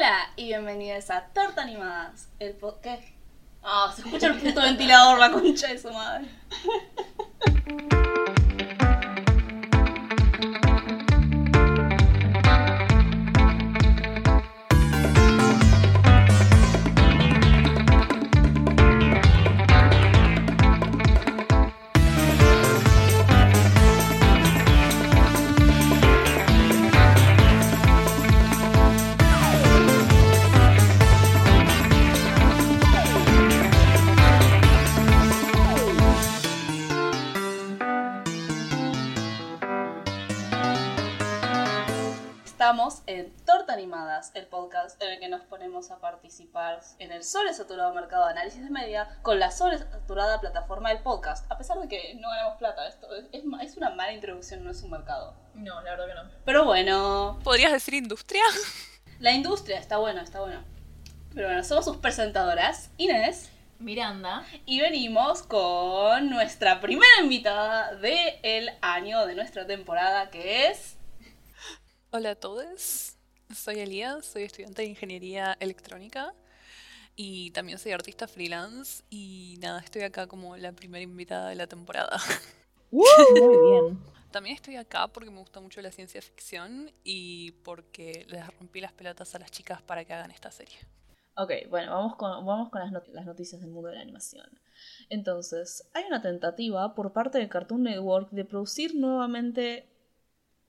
Hola y bienvenidos a Torta Animadas, el podcast. Ah, se escucha el puto ventilador, la concha de su madre. Animadas, el podcast en el que nos ponemos a participar en el sobresaturado mercado de análisis de media con la sobresaturada plataforma del podcast. A pesar de que no ganamos plata, esto es, es una mala introducción, no es un mercado. No, la verdad que no. Pero bueno, ¿Podrías decir industria? la industria está bueno, está bueno. Pero bueno, somos sus presentadoras, Inés, Miranda. y venimos con nuestra primera invitada del año de nuestra temporada, que es... Hola a todos, soy Elías, soy estudiante de Ingeniería Electrónica y también soy artista freelance y nada, estoy acá como la primera invitada de la temporada. Muy bien. También estoy acá porque me gusta mucho la ciencia ficción y porque les rompí las pelotas a las chicas para que hagan esta serie. Ok, bueno, vamos con, vamos con las, not- las noticias del mundo de la animación. Entonces, hay una tentativa por parte de Cartoon Network de producir nuevamente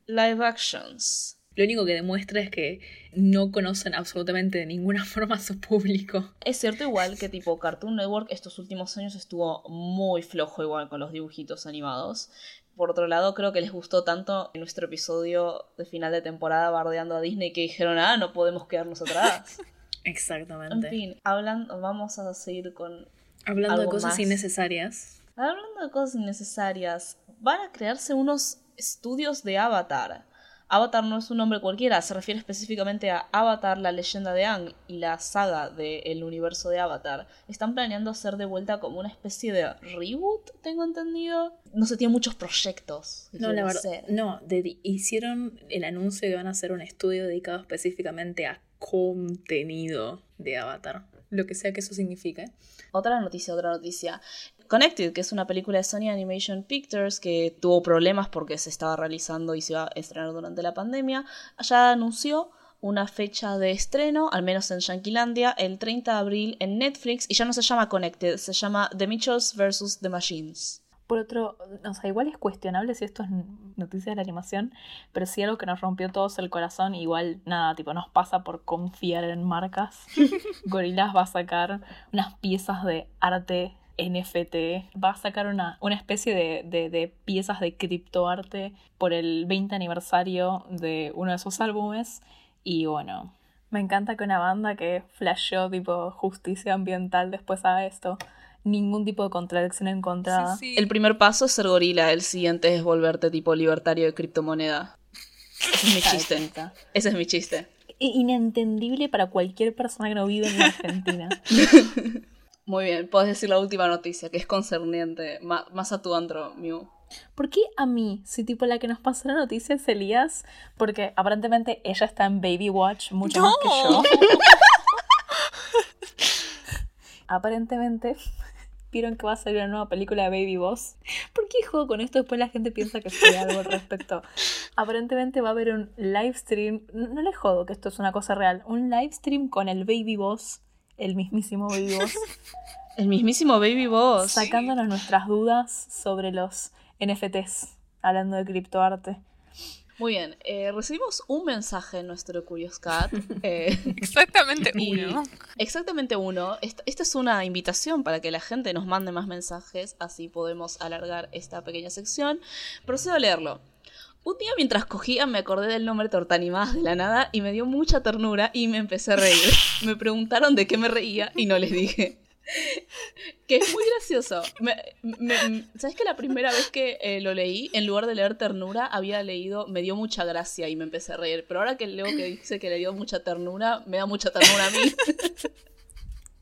live actions. Lo único que demuestra es que no conocen absolutamente de ninguna forma a su público. Es cierto igual que tipo Cartoon Network estos últimos años estuvo muy flojo igual con los dibujitos animados. Por otro lado, creo que les gustó tanto nuestro episodio de final de temporada bardeando a Disney que dijeron, ah, no podemos quedarnos atrás. En Exactamente. fin, hablan, vamos a seguir con Hablando de cosas más. innecesarias. Hablando de cosas innecesarias, van a crearse unos estudios de Avatar. Avatar no es un nombre cualquiera, se refiere específicamente a Avatar, la leyenda de Aang y la saga del universo de Avatar. Están planeando hacer de vuelta como una especie de reboot, tengo entendido. No sé, tiene muchos proyectos. No, la verdad. hacer. No, dedi- hicieron el anuncio de que van a hacer un estudio dedicado específicamente a contenido de Avatar. Lo que sea que eso signifique. Otra noticia, otra noticia. Connected, que es una película de Sony Animation Pictures que tuvo problemas porque se estaba realizando y se iba a estrenar durante la pandemia, ya anunció una fecha de estreno, al menos en Yanquilandia, el 30 de abril en Netflix, y ya no se llama Connected, se llama The Mitchells vs. The Machines. Por otro, o sea, igual es cuestionable si esto es noticia de la animación, pero sí algo que nos rompió todos el corazón, igual nada, tipo, nos pasa por confiar en marcas. Gorillaz va a sacar unas piezas de arte NFT, va a sacar una, una especie de, de, de piezas de criptoarte por el 20 aniversario de uno de sus álbumes, y bueno, me encanta que una banda que flasheó tipo justicia ambiental después haga esto. Ningún tipo de contradicción encontrada. Sí, sí. El primer paso es ser gorila, el siguiente es volverte tipo libertario de criptomoneda. Ese es mi chiste. Ese es mi chiste. Inentendible para cualquier persona que no vive en Argentina. Muy bien, puedes decir la última noticia, que es concerniente, ma- más a tu antro, Mew. ¿Por qué a mí? Si tipo la que nos pasó la noticia es Elías, porque aparentemente ella está en Baby Watch mucho más que yo. aparentemente vieron que va a salir una nueva película de Baby Boss. ¿Por qué juego con esto? Después la gente piensa que soy algo al respecto. Aparentemente va a haber un live stream, no, no le jodo que esto es una cosa real, un live stream con el Baby Boss, el mismísimo Baby Boss. El mismísimo Baby Boss. sacándonos nuestras dudas sobre los NFTs, hablando de criptoarte. Muy bien, eh, recibimos un mensaje en nuestro Curious Cat. eh, Exactamente uno. exactamente uno. Esta, esta es una invitación para que la gente nos mande más mensajes, así podemos alargar esta pequeña sección. Procedo a leerlo. Un día mientras cogía me acordé del nombre Tortanimadas de la nada y me dio mucha ternura y me empecé a reír. Me preguntaron de qué me reía y no les dije. Que es muy gracioso. Me- me- ¿Sabes que la primera vez que eh, lo leí, en lugar de leer ternura, había leído me dio mucha gracia y me empecé a reír? Pero ahora que leo que dice que le dio mucha ternura, me da mucha ternura a mí.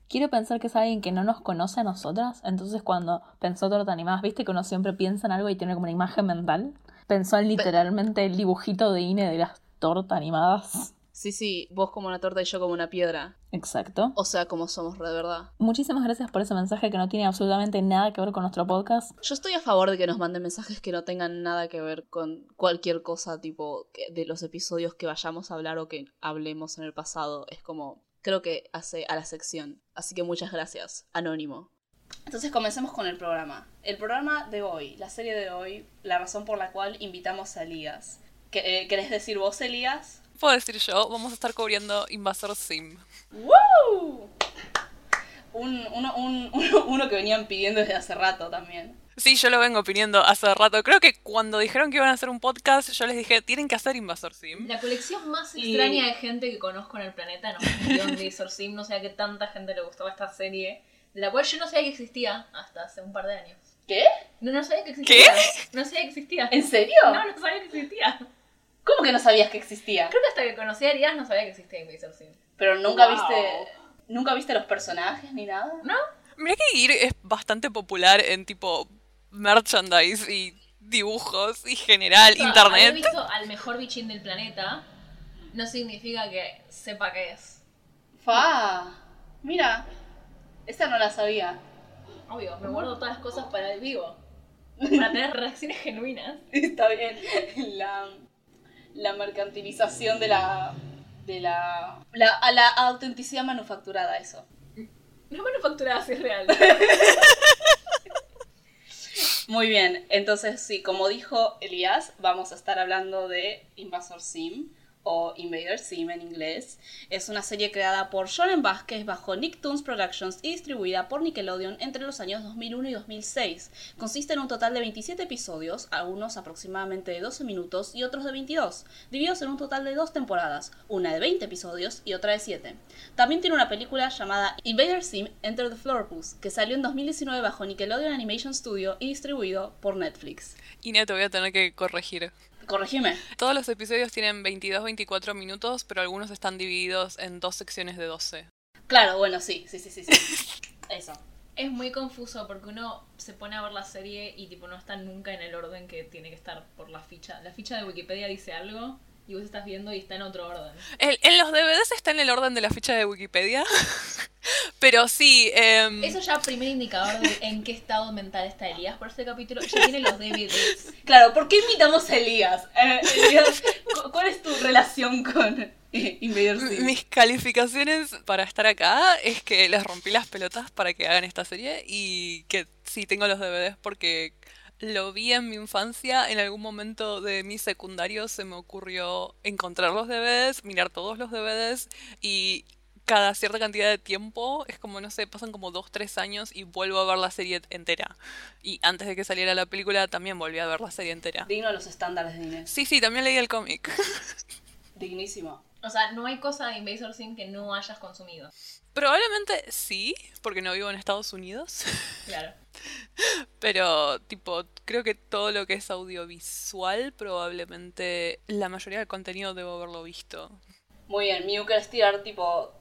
Quiero pensar que es alguien que no nos conoce a nosotras, entonces cuando pensó torta animadas, viste que uno siempre piensa en algo y tiene como una imagen mental. Pensó en literalmente el dibujito de Ine de las tortas animadas. Sí, sí, vos como una torta y yo como una piedra. Exacto. O sea, como somos de verdad. Muchísimas gracias por ese mensaje que no tiene absolutamente nada que ver con nuestro podcast. Yo estoy a favor de que nos manden mensajes que no tengan nada que ver con cualquier cosa, tipo de los episodios que vayamos a hablar o que hablemos en el pasado. Es como, creo que hace a la sección. Así que muchas gracias, Anónimo. Entonces comencemos con el programa. El programa de hoy, la serie de hoy, la razón por la cual invitamos a Elías. ¿Qué- eh, ¿Querés decir vos, Elías? Puedo decir yo, vamos a estar cubriendo Invasor Sim. ¡Woo! Un, uno, un- uno- uno que venían pidiendo desde hace rato también. Sí, yo lo vengo pidiendo hace rato. Creo que cuando dijeron que iban a hacer un podcast, yo les dije, tienen que hacer Invasor Sim. La colección más Y- extraña de gente que conozco en el planeta nos pidió un Razor Sim. No sé a qué tanta gente le gustaba esta serie, de la cual yo no sabía que existía hasta hace un par de años. ¿Qué? No, no sabía que existía. No sabía que existía. ¿En serio? No, no sabía que existía. ¿Cómo que no sabías que existía? Creo que hasta que conocí a Arias no sabía que existía Razor Sim. Pero nunca Wow. viste. ¿Nunca viste los personajes ni nada? ¿No? Mira que Ir es bastante popular en tipo merchandise y dibujos y general, O sea, internet. Haber visto al mejor bichín del planeta no significa que sepa qué es. Fa. Mira. Esa no la sabía. Obvio, me guardo todas las cosas para el vivo. Para tener reacciones genuinas. Está bien. La, la mercantilización de la. de la. la a la autenticidad manufacturada, eso. No manufacturada, si es real. Muy bien, entonces sí, como dijo Elías, vamos a estar hablando de Invasor Sim o Invader Sim en inglés. Es una serie creada por Shonen Vázquez bajo Nicktoons Productions y distribuida por Nickelodeon entre los años 2001 y 2006. Consiste en un total de 27 episodios, algunos aproximadamente de 12 minutos y otros de 22, divididos en un total de dos temporadas, una de 20 episodios y otra de 7. También tiene una película llamada Invader Sim Enter the Floorpus, que salió en 2019 bajo Nickelodeon Animation Studio y distribuido por Netflix. Y te voy a tener que corregir. Corregime. Todos los episodios tienen 22-24 minutos, pero algunos están divididos en dos secciones de 12. Claro, bueno, sí, sí, sí, sí. sí. Eso. Es muy confuso porque uno se pone a ver la serie y tipo no está nunca en el orden que tiene que estar por la ficha. La ficha de Wikipedia dice algo y vos estás viendo y está en otro orden. El- en los DVDs está en el orden de la ficha de Wikipedia. pero sí, em, Eso ya primer indicador de en qué estado mental está Elías por este capítulo. Ya tiene los DVDs. Claro, ¿por qué invitamos a Elías? Eh, Elías, cu- ¿cuál es tu relación con eh, mis calificaciones para estar acá es que les rompí las pelotas para que hagan esta serie y que sí tengo los DVDs porque lo vi en mi infancia. En algún momento de mi secundario se me ocurrió encontrar los DVDs, mirar todos los DVDs y cada cierta cantidad de tiempo, es como, no sé, pasan como dos, tres años y vuelvo a ver la serie entera. Y antes de que saliera la película también volví a ver la serie entera. Digno de los estándares de Inés. Sí, sí, también leí el cómic. Dignísimo. O sea, no hay cosa de Invasor Sim que no hayas consumido. Probablemente sí, porque no vivo en Estados Unidos. Claro. Pero, tipo, creo que todo lo que es audiovisual, probablemente la mayoría del contenido debo haberlo visto. Muy bien, Miu, ¿querés tirar tipo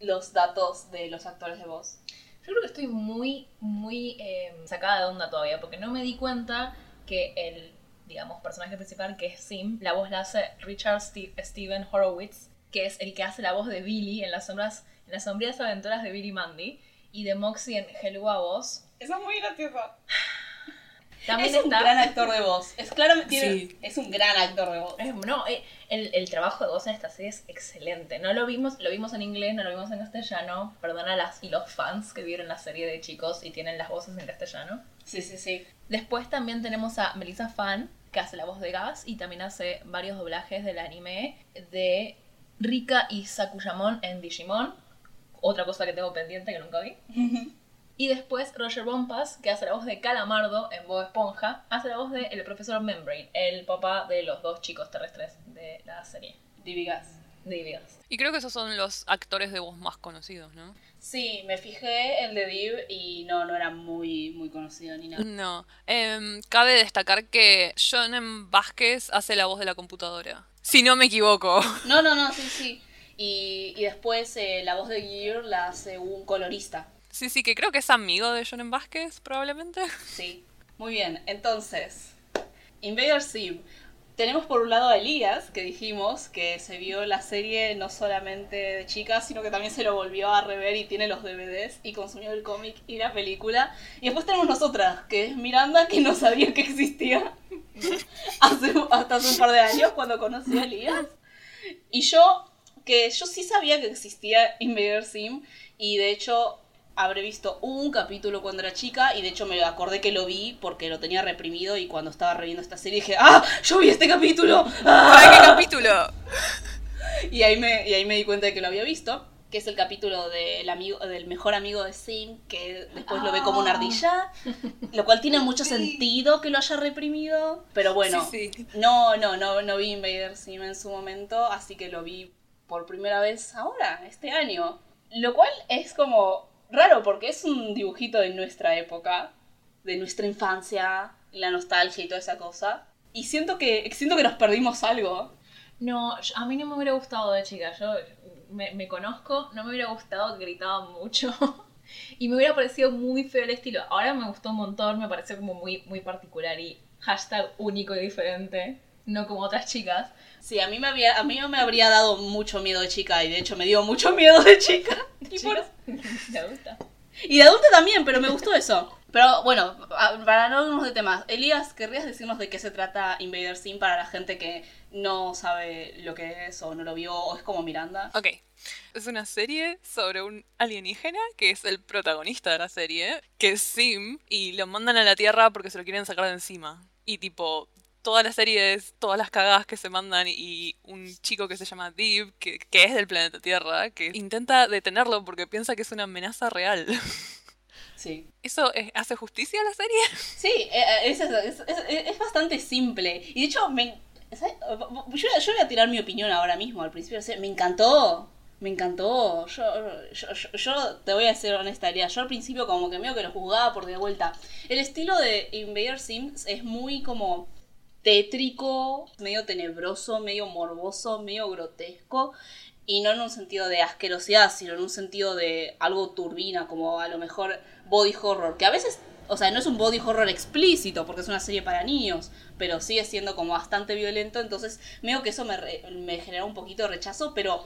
los datos de los actores de voz? Yo creo que estoy muy, muy eh, sacada de onda todavía, porque no me di cuenta que el, digamos, personaje principal, que es Sim, la voz la hace Richard Ste- Steven Horowitz, que es el que hace la voz de Billy en las sombras, en las sombrías aventuras de Billy Mandy, y de Moxie en Hello a Voz. Eso es muy gracioso. También es un está... gran actor de voz. Es claramente tiene- Sí. es un gran actor de voz. No, eh, el, el trabajo de voz en esta serie es excelente. No lo vimos, lo vimos en inglés, no lo vimos en castellano. Perdona las y los fans que vieron la serie de chicos y tienen las voces en castellano. Sí, sí, sí. Después también tenemos a Melissa Fan, que hace la voz de Gas y también hace varios doblajes del anime de Rika y Sakuyamon en Digimon. Otra cosa que tengo pendiente que nunca vi. Y después Roger Bompas, que hace la voz de Calamardo en Bob Esponja, hace la voz de el profesor Membrane, el papá de los dos chicos terrestres de la serie. Divi Gas. De Gas. Y creo que esos son los actores de voz más conocidos, ¿no? Sí, me fijé el de Div y no, no era muy, muy conocido ni nada. No. Em, cabe destacar que Jonen Vázquez hace la voz de la computadora. Si no me equivoco. No, no, no, sí, sí. Y, y después eh, la voz de Gear la hace un colorista. Sí, sí, que creo que es amigo de Jonen Vázquez, probablemente. Sí. Muy bien, entonces, Invader Sim. Tenemos por un lado a Elías, que dijimos que se vio la serie no solamente de chicas, sino que también se lo volvió a rever y tiene los DVDs y consumió el cómic y la película. Y después tenemos nosotras, que es Miranda, que no sabía que existía hasta hace un par de años cuando conocí a Elías. Y yo, que yo sí sabía que existía Invader Sim y de hecho habré visto un capítulo cuando era chica y de hecho me acordé que lo vi porque lo tenía reprimido y cuando estaba reviendo esta serie dije, ¡ah! ¡Yo vi este capítulo! ¡Ah! ¿Para qué capítulo? Y ahí, me, y ahí me di cuenta de que lo había visto, que es el capítulo del, amigo, del mejor amigo de Sim, que después lo ve como una ardilla, lo cual tiene mucho sentido que lo haya reprimido, pero bueno, Sí, sí. no, no, no, no vi Invader Sim en su momento, así que lo vi por primera vez ahora, este año. Lo cual es como raro porque es un dibujito de nuestra época, de nuestra infancia, la nostalgia y toda esa cosa. Y siento que, siento que nos perdimos algo. No, a mí no me hubiera gustado de chica. Yo me, me conozco, no me hubiera gustado que gritaba mucho. Y me hubiera parecido muy feo el estilo. Ahora me gustó un montón, me pareció como muy, muy particular y hashtag único y diferente. No como otras chicas. Sí, a mí me había, a mí me habría dado mucho miedo de chica y de hecho me dio mucho miedo de chica. Y, por- me gusta. y de adulta también, pero me gustó eso. Pero bueno, para no irnos de temas, Elías, ¿querrías decirnos de qué se trata Invader Sim para la gente que no sabe lo que es o no lo vio o es como Miranda? Ok. Es una serie sobre un alienígena que es el protagonista de la serie, que es Sim, y lo mandan a la Tierra porque se lo quieren sacar de encima. Y tipo, toda la serie es todas las cagadas que se mandan y un chico que se llama Deep, que, que es del planeta Tierra, que intenta detenerlo porque piensa que es una amenaza real. Sí. ¿Eso es- hace justicia a la serie? Sí, eh, eh, es, bastante simple. Y de hecho, me, yo, yo voy a tirar mi opinión ahora mismo, al principio. o sea, Me encantó. Me encantó. Yo, yo, yo- yo te voy a ser honesta, Elías. Yo al principio como que medio que lo juzgaba por de vuelta. El estilo de Invader Sims es muy como tétrico, medio tenebroso, medio morboso, medio grotesco. Y no en un sentido de asquerosidad, sino en un sentido de algo turbina, como a lo mejor body horror. Que a veces, o sea, no es un body horror explícito, porque es una serie para niños, pero sigue siendo como bastante violento. Entonces, medio que eso me, me generó un poquito de rechazo, pero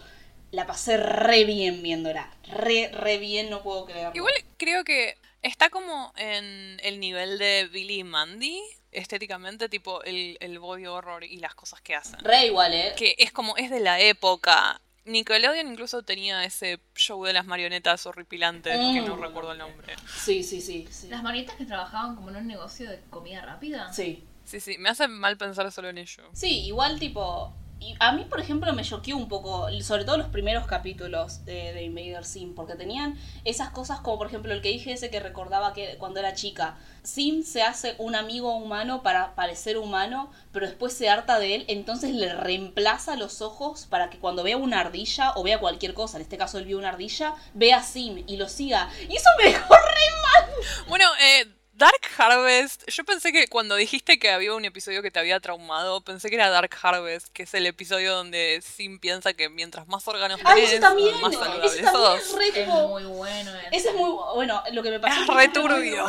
la pasé re bien viéndola. Re, re bien, no puedo creerlo. Igual creo que está como en el nivel de Billy y Mandy, estéticamente, tipo el, el body horror y las cosas que hacen. Re igual, ¿eh? Que es como, es de la época. Nickelodeon incluso tenía ese show de las marionetas horripilantes, que no Mm. recuerdo el nombre. Sí, sí, sí. Sí. Las marionetas que trabajaban como en un negocio de comida rápida. sí. Sí, sí, me hace mal pensar solo en ello. Sí, igual tipo... y a mí, por ejemplo, me choqueó un poco, sobre todo los primeros capítulos de, de Invader Sim, porque tenían esas cosas como, por ejemplo, el que dije ese que recordaba que cuando era chica. Sim se hace un amigo humano para parecer humano, pero después se harta de él, entonces le reemplaza los ojos para que cuando vea una ardilla o vea cualquier cosa, en este caso él vio una ardilla, vea a Sim y lo siga. Y eso me dejó re Bueno, eh, Dark Harvest, yo pensé que cuando dijiste que había un episodio que te había traumado, pensé que era Dark Harvest, que es el episodio donde Sim piensa que mientras más órganos ¡Ay, tenés, ese también! más saludable también es re Es muy bueno. ese. Ese es muy bueno, lo que me pasó. Es re turbio.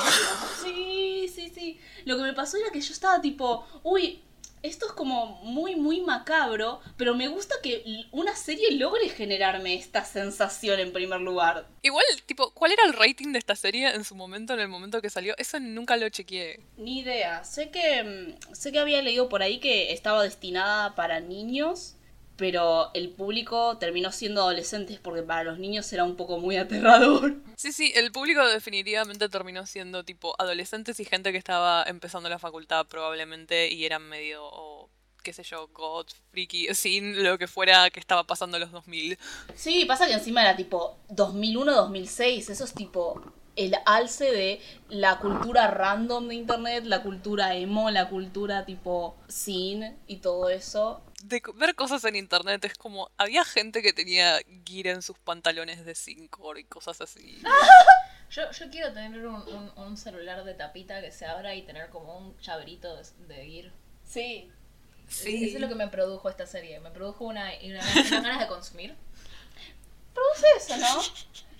Sí, sí, sí. Lo que me pasó era que yo estaba tipo, uy, esto es como muy, muy macabro, pero me gusta que una serie logre generarme esta sensación en primer lugar. Igual, tipo, ¿cuál era el rating de esta serie en su momento, en el momento que salió? Eso nunca lo chequeé. Ni idea. Sé que mm, sé que había leído por ahí que estaba destinada para niños, pero el público terminó siendo adolescentes porque para los niños era un poco muy aterrador. Sí, sí, el público definitivamente terminó siendo tipo adolescentes y gente que estaba empezando la facultad probablemente y eran medio, o, qué sé yo, god, freaky, sin lo que fuera que estaba pasando en los 2000. Sí, pasa que encima era tipo 2001-2006, eso es tipo el alce de la cultura random de internet, la cultura emo, la cultura tipo sin y todo eso. De ver cosas en internet es como, había gente que tenía gear en sus pantalones de 5 y cosas así. Yo, yo quiero tener un, un- un celular de tapita que se abra y tener como un llaverito de, de ir. Sí. Sí. Eso es lo que me produjo esta serie. Me produjo una, una, unas ganas de consumir. Produce eso, ¿no?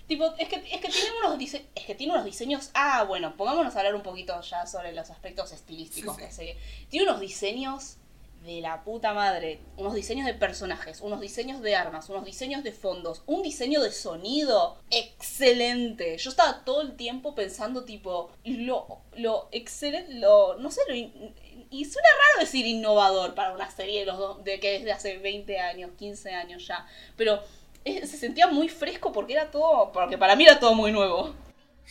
tipo, es que, es que tiene unos dise- es que tiene unos diseños. Ah, bueno, pongámonos a hablar un poquito ya sobre los aspectos estilísticos Sí, de la serie. Tiene unos diseños de la puta madre. Unos diseños de personajes, unos diseños de armas, unos diseños de fondos, un diseño de sonido excelente. Yo estaba todo el tiempo pensando tipo, lo, lo excelente, lo, no sé, lo... y suena raro decir innovador para una serie de los dos, de que es hace 20 años, 15 años ya, pero se sentía muy fresco porque era todo, porque para mí era todo muy nuevo.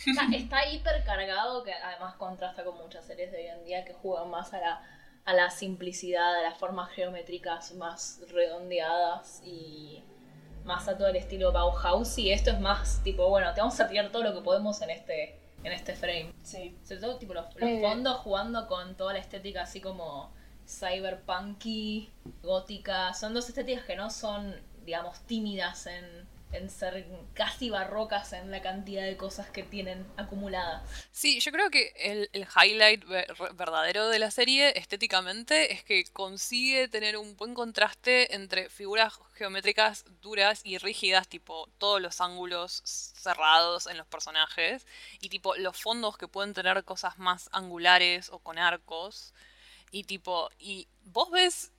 Está, está hipercargado, que además contrasta con muchas series de hoy en día que juegan más a la, a la simplicidad, a las formas geométricas más redondeadas y más a todo el estilo Bauhaus. Y esto es más tipo, bueno, te vamos a tirar todo lo que podemos en este, en este frame. Sí. Sobre todo tipo los, los Eh. fondos jugando con toda la estética así como cyberpunky, gótica. Son dos estéticas que no son, digamos, tímidas en, en ser casi barrocas en la cantidad de cosas que tienen acumuladas. Sí, yo creo que el, el highlight ver- verdadero de la serie estéticamente es que consigue tener un buen contraste entre figuras geométricas duras y rígidas, tipo todos los ángulos cerrados en los personajes, y tipo los fondos que pueden tener cosas más angulares o con arcos, y tipo, y vos ves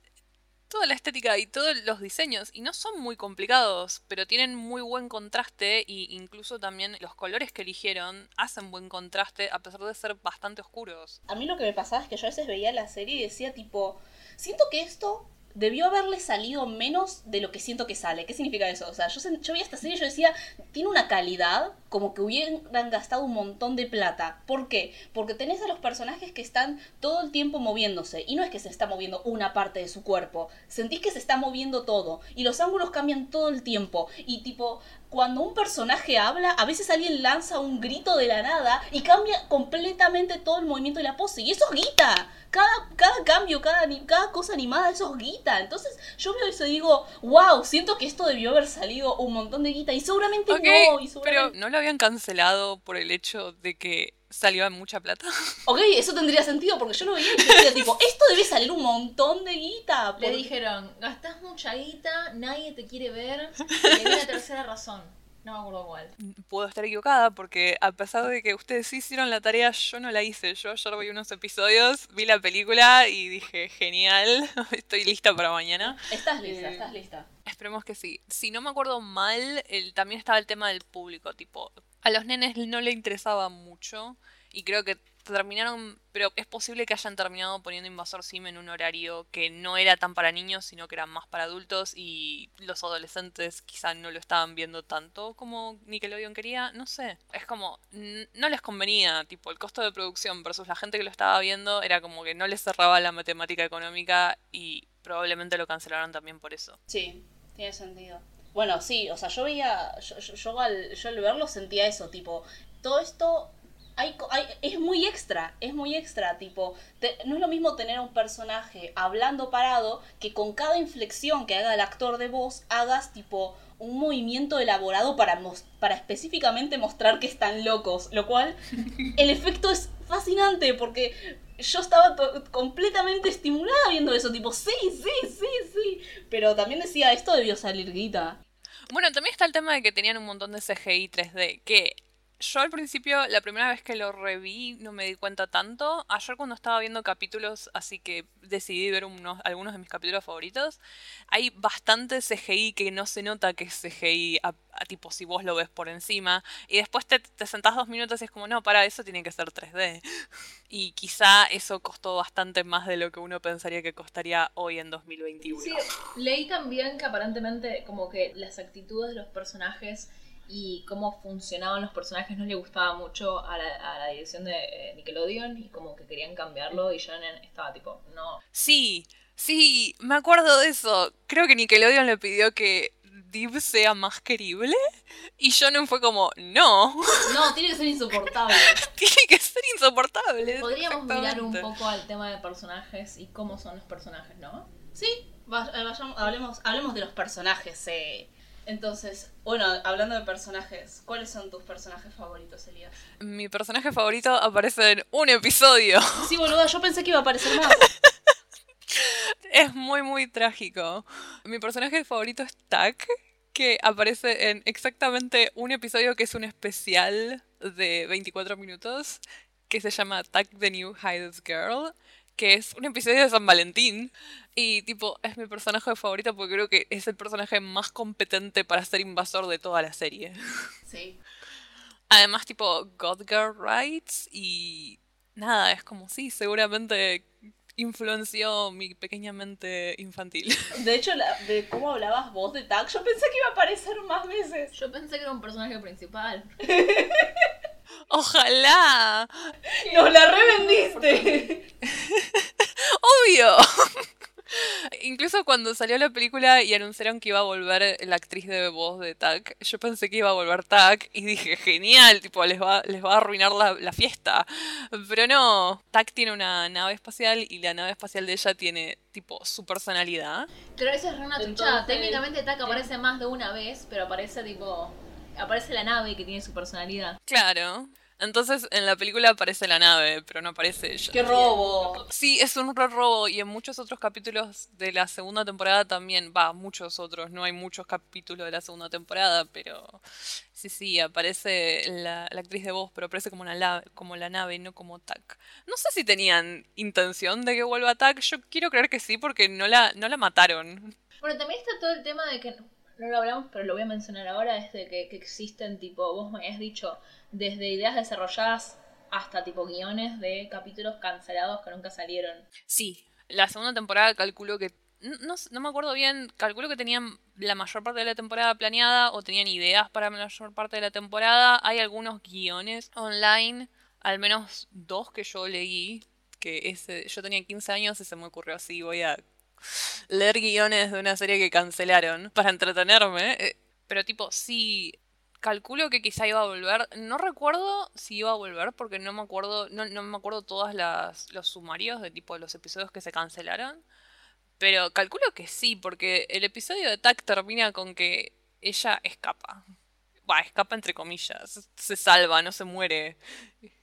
toda la estética y todos los diseños y no son muy complicados, pero tienen muy buen contraste y incluso también los colores que eligieron hacen buen contraste a pesar de ser bastante oscuros. A mí lo que me pasaba es que yo a veces veía la serie y decía tipo, siento que esto debió haberle salido menos de lo que siento que sale. ¿Qué significa eso? O sea, yo, yo veía esta serie y yo decía, tiene una calidad como que hubieran gastado un montón de plata. ¿Por qué? Porque tenés a los personajes que están todo el tiempo moviéndose. Y no es que se está moviendo una parte de su cuerpo. Sentís que se está moviendo todo. Y los ángulos cambian todo el tiempo. Y tipo, cuando un personaje habla, a veces alguien lanza un grito de la nada y cambia completamente todo el movimiento de la pose. Y eso es guita. Cada, cada cambio, cada, cada cosa animada, eso es guita. Entonces yo veo eso y digo, wow, siento que esto debió haber salido un montón de guita. Y seguramente no. Y pero. ¿no lo habían cancelado por el hecho de que salió en mucha plata? Ok, eso tendría sentido porque yo lo veía y yo decía, tipo, esto debe salir un montón de guita. Le dijeron, gastás mucha guita, nadie te quiere ver, y di una tercera razón. No me acuerdo cuál. Puedo estar equivocada porque a pesar de que ustedes sí hicieron la tarea, yo no la hice. Yo ayer vi unos episodios, vi la película y dije, genial, estoy lista para mañana. Estás lista, Eh, estás lista. Esperemos que sí. Si no me acuerdo mal, el, también estaba el tema del público, tipo, a los nenes no le interesaba mucho y creo que terminaron, pero es posible que hayan terminado poniendo Invasor Sim en un horario que no era tan para niños, sino que era más para adultos y los adolescentes quizá no lo estaban viendo tanto como Nickelodeon quería, no sé. Es como, no les convenía, tipo, el costo de producción versus la gente que lo estaba viendo era como que no les cerraba la matemática económica y probablemente lo cancelaron también por eso. Sí, tiene sentido. Bueno, sí, o sea, yo veía, yo, yo- yo al, yo al verlo sentía eso, tipo, todo esto hay, co- hay- es muy extra, es muy extra, tipo, te- no es lo mismo tener a un personaje hablando parado que con cada inflexión que haga el actor de voz hagas tipo un movimiento elaborado para, para específicamente mostrar que están locos, lo cual el efecto es fascinante porque yo estaba completamente estimulada viendo eso, tipo, sí, sí, sí, sí, pero también decía, esto debió salir guita. Bueno, también está el tema de que tenían un montón de CGI 3D, que yo al principio, la primera vez que lo reví, no me di cuenta tanto. Ayer cuando estaba viendo capítulos, así que decidí ver unos, algunos de mis capítulos favoritos, hay bastante CGI que no se nota que es CGI, a, tipo si vos lo ves por encima, y después te, te sentás dos minutos y es como, no, para, eso tiene que ser 3D. Y quizá eso costó bastante más de lo que uno pensaría que costaría hoy en 2021. Sí, leí también que aparentemente como que las actitudes de los personajes y cómo funcionaban los personajes no le gustaba mucho a la, a la dirección de eh, Nickelodeon y como que querían cambiarlo y Shannon estaba tipo, no. Sí, sí, me acuerdo de eso. Creo que Nickelodeon le pidió que Div sea más querible y Shonen fue como, no, No, tiene que ser insoportable. tiene que ser insoportable. Podríamos mirar un poco al tema de personajes y cómo son los personajes, ¿no? Sí, eh, vayamos- hablemos, hablemos de los personajes. eh. Entonces, bueno, hablando de personajes, ¿cuáles son tus personajes favoritos, Elías? Mi personaje favorito aparece en un episodio. Sí, boluda, yo pensé que iba a aparecer más. Es muy, muy trágico. Mi personaje favorito es Tak, que aparece en exactamente un episodio que es un especial de 24 minutos, que se llama Tak the New Hides Girl, que es un episodio de San Valentín. Y tipo, es mi personaje favorito porque creo que es el personaje más competente para ser invasor de toda la serie. Sí. Además, tipo, God Girl Rights y nada, es como sí, seguramente influenció mi pequeña mente infantil. De hecho, la- de cómo hablabas vos de Tag, yo pensé que iba a aparecer más veces. Yo pensé que era un personaje principal. Ojalá, ¡Nos la revendiste! obvio. Incluso cuando salió la película y anunciaron que iba a volver la actriz de voz de Tack, yo pensé que iba a volver Tack y dije, genial, tipo, les va, les va a arruinar la, la fiesta. Pero no, Tack tiene una nave espacial y la nave espacial de ella tiene, tipo, su personalidad. Pero esa es re una Entonces, truchada. Técnicamente Tak eh. aparece más de una vez, pero aparece tipo. Aparece la nave que tiene su personalidad. Claro. Entonces en la película aparece la nave, pero no aparece ella. ¡Qué robo! Sí, es un re robo y en muchos otros capítulos de la segunda temporada también, va, muchos otros, no hay muchos capítulos de la segunda temporada, pero sí, sí, aparece la, la actriz de voz, pero aparece como, una la, como la nave, no como Tack. No sé si tenían intención de que vuelva Tack, yo quiero creer que sí porque no la, no la mataron. Bueno, también está todo el tema de que. No lo hablamos, pero lo voy a mencionar ahora. Es de que, que existen, tipo, vos me habías dicho, desde ideas desarrolladas hasta, tipo, guiones de capítulos cancelados que nunca salieron. Sí, la segunda temporada calculo que. No, no me acuerdo bien, calculo que tenían la mayor parte de la temporada planeada o tenían ideas para la mayor parte de la temporada. Hay algunos guiones online, al menos dos que yo leí, que ese, yo tenía 15 años y se me ocurrió así, voy a leer guiones de una serie que cancelaron para entretenerme. eh, Pero tipo, sí, calculo que quizá iba a volver. No recuerdo si iba a volver porque no me acuerdo, no, no me acuerdo todos los sumarios de tipo los episodios que se cancelaron. Pero calculo que sí, porque el episodio de Tack termina con que ella escapa. Va, escapa entre comillas. Se salva, no se muere.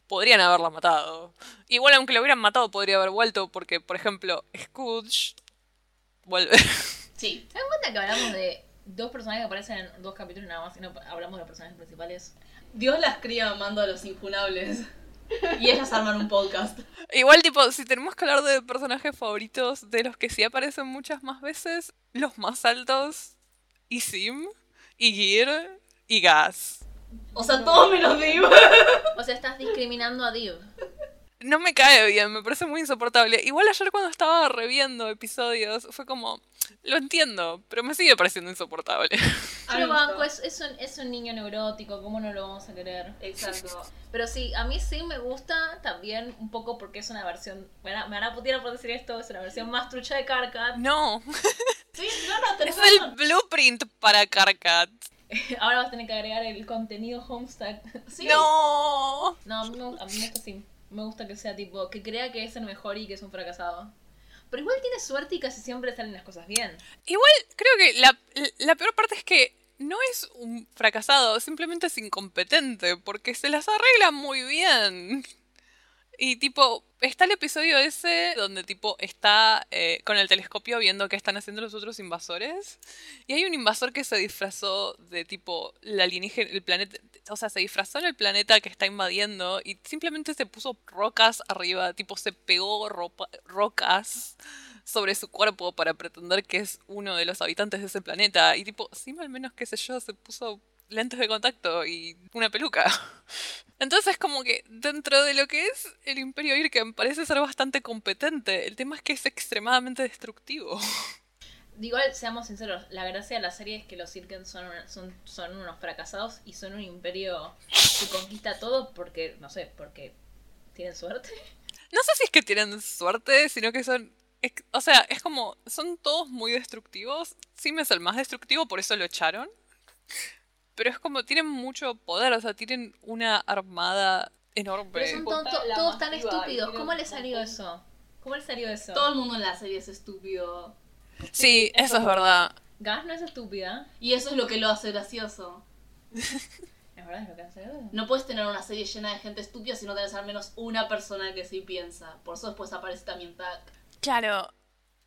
Podrían haberla matado. Igual aunque la hubieran matado podría haber vuelto porque, por ejemplo, Scrooge vuelve. Sí. ¿Se dan cuenta que hablamos de dos personajes que aparecen en dos capítulos nada más y no hablamos de los personajes principales? Dios las cría amando a los infunables. Y ellas arman un podcast. Igual, tipo, si tenemos que hablar de personajes favoritos de los que sí aparecen muchas más veces, los más altos, y Sim, y Gear, y Gas. O sea, todos menos Div. O sea, estás discriminando a Div. No me cae bien, me parece muy insoportable. Igual ayer cuando estaba reviendo episodios, fue como, lo entiendo, pero me sigue pareciendo insoportable. Me banco, es, es, un, es un niño neurótico, ¿cómo no lo vamos a querer? Exacto. Pero sí, a mí sí me gusta también un poco porque es una versión. Me van a, me van a putear por decir esto, es una versión más trucha de Carcat. No, Sí, no, no, tenés es el blueprint para Carcat. Ahora vas a tener que agregar el contenido Homestuck. Sí. No. No, a mí, me, a mí me gusta así. Me gusta que sea tipo, que crea que es el mejor y que es un fracasado. Pero igual tiene suerte y casi siempre salen las cosas bien. Igual creo que la, la peor parte es que no es un fracasado, simplemente es incompetente, porque se las arregla muy bien. Y tipo, está el episodio ese donde tipo está eh, con el telescopio viendo qué están haciendo los otros invasores. Y hay un invasor que se disfrazó de tipo la alienígena, el planeta, o sea, se disfrazó en el planeta que está invadiendo y simplemente se puso rocas arriba, tipo se pegó rocas sobre su cuerpo para pretender que es uno de los habitantes de ese planeta. Y tipo, Sim al menos, qué sé yo, se puso lentes de contacto y una peluca. Entonces como que dentro de lo que es el Imperio Irken parece ser bastante competente. El tema es que es extremadamente destructivo. Igual, seamos sinceros, la gracia de la serie es que los Irken son, son, son unos fracasados y son un imperio que conquista todo porque, no sé, porque tienen suerte. No sé si es que tienen suerte, sino que son... o sea, es como... Son todos muy destructivos. Sim es el más destructivo, por eso lo echaron. Pero es como tienen mucho poder, o sea, tienen una armada enorme. Pero son tonto- todos tan estúpidos. ¿Cómo le tienen salió eso? ¿Cómo le salió eso? Todo el mundo en la serie es estúpido. Sí, eso es verdad. Gas no es estúpida. Y eso es lo que lo hace gracioso. Es verdad, es lo que hace. No puedes tener una serie llena de gente estúpida si no tenés al menos una persona que sí piensa. Por eso después aparece también Tack. Claro,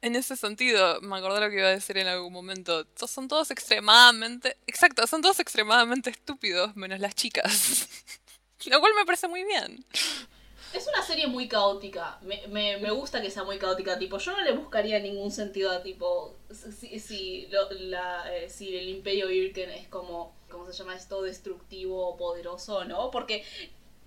en ese sentido, me acordé lo que iba a decir en algún momento. To- Son todos extremadamente. Exacto, son todos extremadamente estúpidos, menos las chicas. lo cual me parece muy bien. Es una serie muy caótica. Me, me, me gusta que sea muy caótica. Tipo, yo no le buscaría ningún sentido a tipo. Si, si, lo- la, eh, si el Imperio Irken es como. ¿Cómo se llama esto? Destructivo o poderoso, ¿no? Porque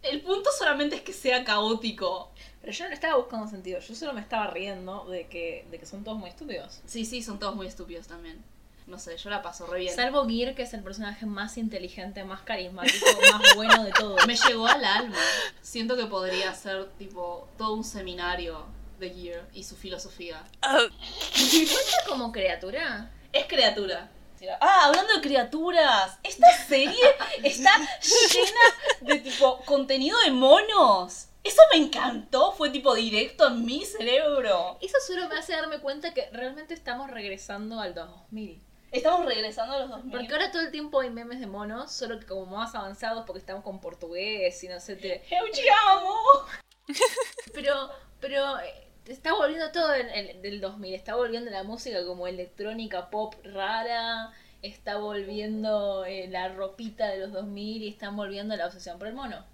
el punto solamente es que sea caótico. Pero yo no estaba buscando sentido, yo solo me estaba riendo de que, de que son todos muy estúpidos. Sí, sí, son todos muy estúpidos también. No sé, yo la paso re bien. Salvo Gear, que es el personaje más inteligente, más carismático, más bueno de todos. Me llegó al alma. Siento que podría ser tipo todo un seminario de Gear y su filosofía. Ah, ¿Cuenta como criatura? Es criatura. Ah, hablando de criaturas, esta serie está llena de tipo contenido de monos. Eso me encantó, fue tipo directo en mi cerebro. Eso solo me hace darme cuenta que realmente estamos regresando al 2000. Estamos regresando a los 2000. Porque ahora todo el tiempo hay memes de monos, solo que como más avanzados porque estamos con portugués y no sé, te... ¡Eu te amo! Pero, pero eh, está volviendo todo en, en- del 2000, está volviendo la música como electrónica pop rara, está volviendo eh, la ropita de los 2000 y están volviendo la obsesión por el mono.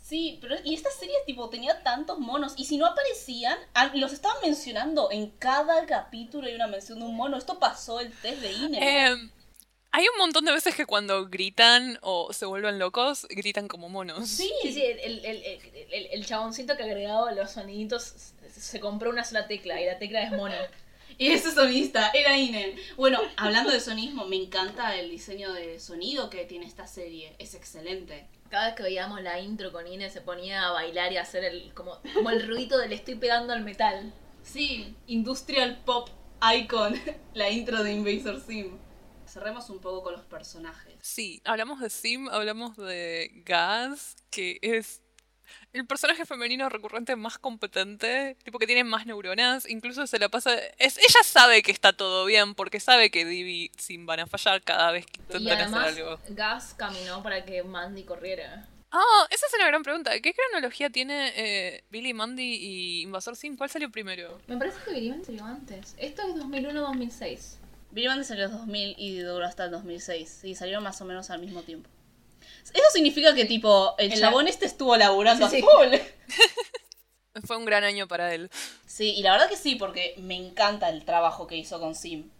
Sí, pero y esta serie tipo tenía tantos monos y si no aparecían, ah, los estaban mencionando en cada capítulo hay una mención de un mono. Esto pasó el test de INE. em, hay un montón de veces que cuando gritan o se vuelven locos, gritan como monos. sí, Sí, sí, el, el, el, el- el chaboncito que agregado los soniditos se- compró una sola tecla y la tecla es mono. Y ese sonista era Inen. Bueno, hablando de sonismo, me encanta el diseño de sonido que tiene esta serie. Es excelente. Cada vez que veíamos la intro con Ine se ponía a bailar y a hacer el, como, como el ruidito del estoy pegando al metal. Sí, Industrial Pop Icon, la intro de Invasor Sim. Cerremos un poco con los personajes. Sí, hablamos de Sim, hablamos de Gas, que es el personaje femenino recurrente más competente, tipo que tiene más neuronas, incluso se la pasa... Es, ella sabe que está todo bien, porque sabe que Divi y Sim van a fallar cada vez que Y intentan además hacer algo. Gas caminó para que Mandy corriera. Ah, esa es una gran pregunta. ¿Qué cronología tiene eh, Billy, Mandy y Invasor Sim? ¿Cuál salió primero? Me parece que Billy salió antes. Esto es 2001-2006. Billy Mandy salió en 2000 y duró hasta el 2006. Sí, salieron más o menos al mismo tiempo. Eso significa que, tipo, el la- chabón este estuvo laburando Sí, sí. a full. Fue un gran año para él. Sí, y la verdad que sí, porque me encanta el trabajo que hizo con Sim.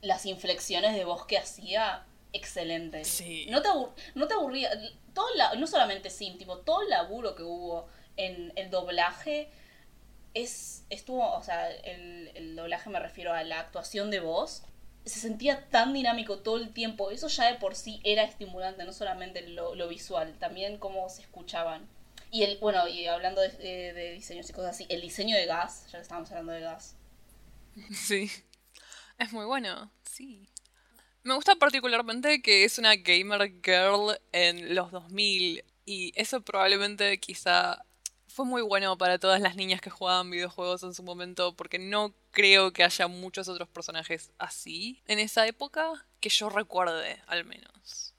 Las inflexiones de voz que hacía, excelente. Sí. No te, abur- no te aburría. Todo la- no solamente Sim, tipo, todo el laburo que hubo en el doblaje es estuvo, o sea, el, doblaje me refiero a la actuación de voz. Se sentía tan dinámico todo el tiempo. Eso ya de por sí era estimulante, no solamente lo, visual, también cómo se escuchaban. Y el, bueno, y hablando de diseños y cosas así, el diseño de gas, ya que estábamos hablando de gas. Sí. Es muy bueno, sí. Me gusta particularmente que es una gamer girl en los 2000 y eso probablemente quizá fue muy bueno para todas las niñas que jugaban videojuegos en su momento porque no creo que haya muchos otros personajes así en esa época que yo recuerde al menos.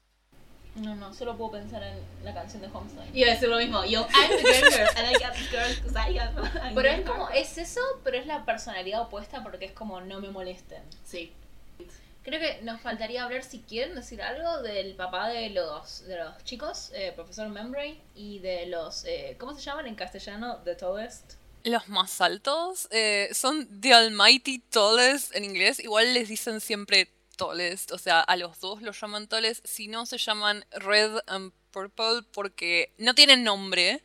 No, no, solo puedo pensar en la canción de Homestead. Iba a decir lo mismo, yo, I'm the gamer, and I got girl 'cause I got- Pero es como, es eso, pero es la personalidad opuesta porque es como no me molesten. Sí. Creo que nos faltaría hablar, si quieren decir algo, del papá de los, de los chicos, eh, profesor Membrane, y de los, eh, ¿cómo se llaman en castellano? The Tallest. Los más altos eh, son The Almighty Tallest en inglés. Igual les dicen siempre Tallest. O sea, a los dos los llaman Tallest. Si no, se llaman Red and Purple porque no tienen nombre.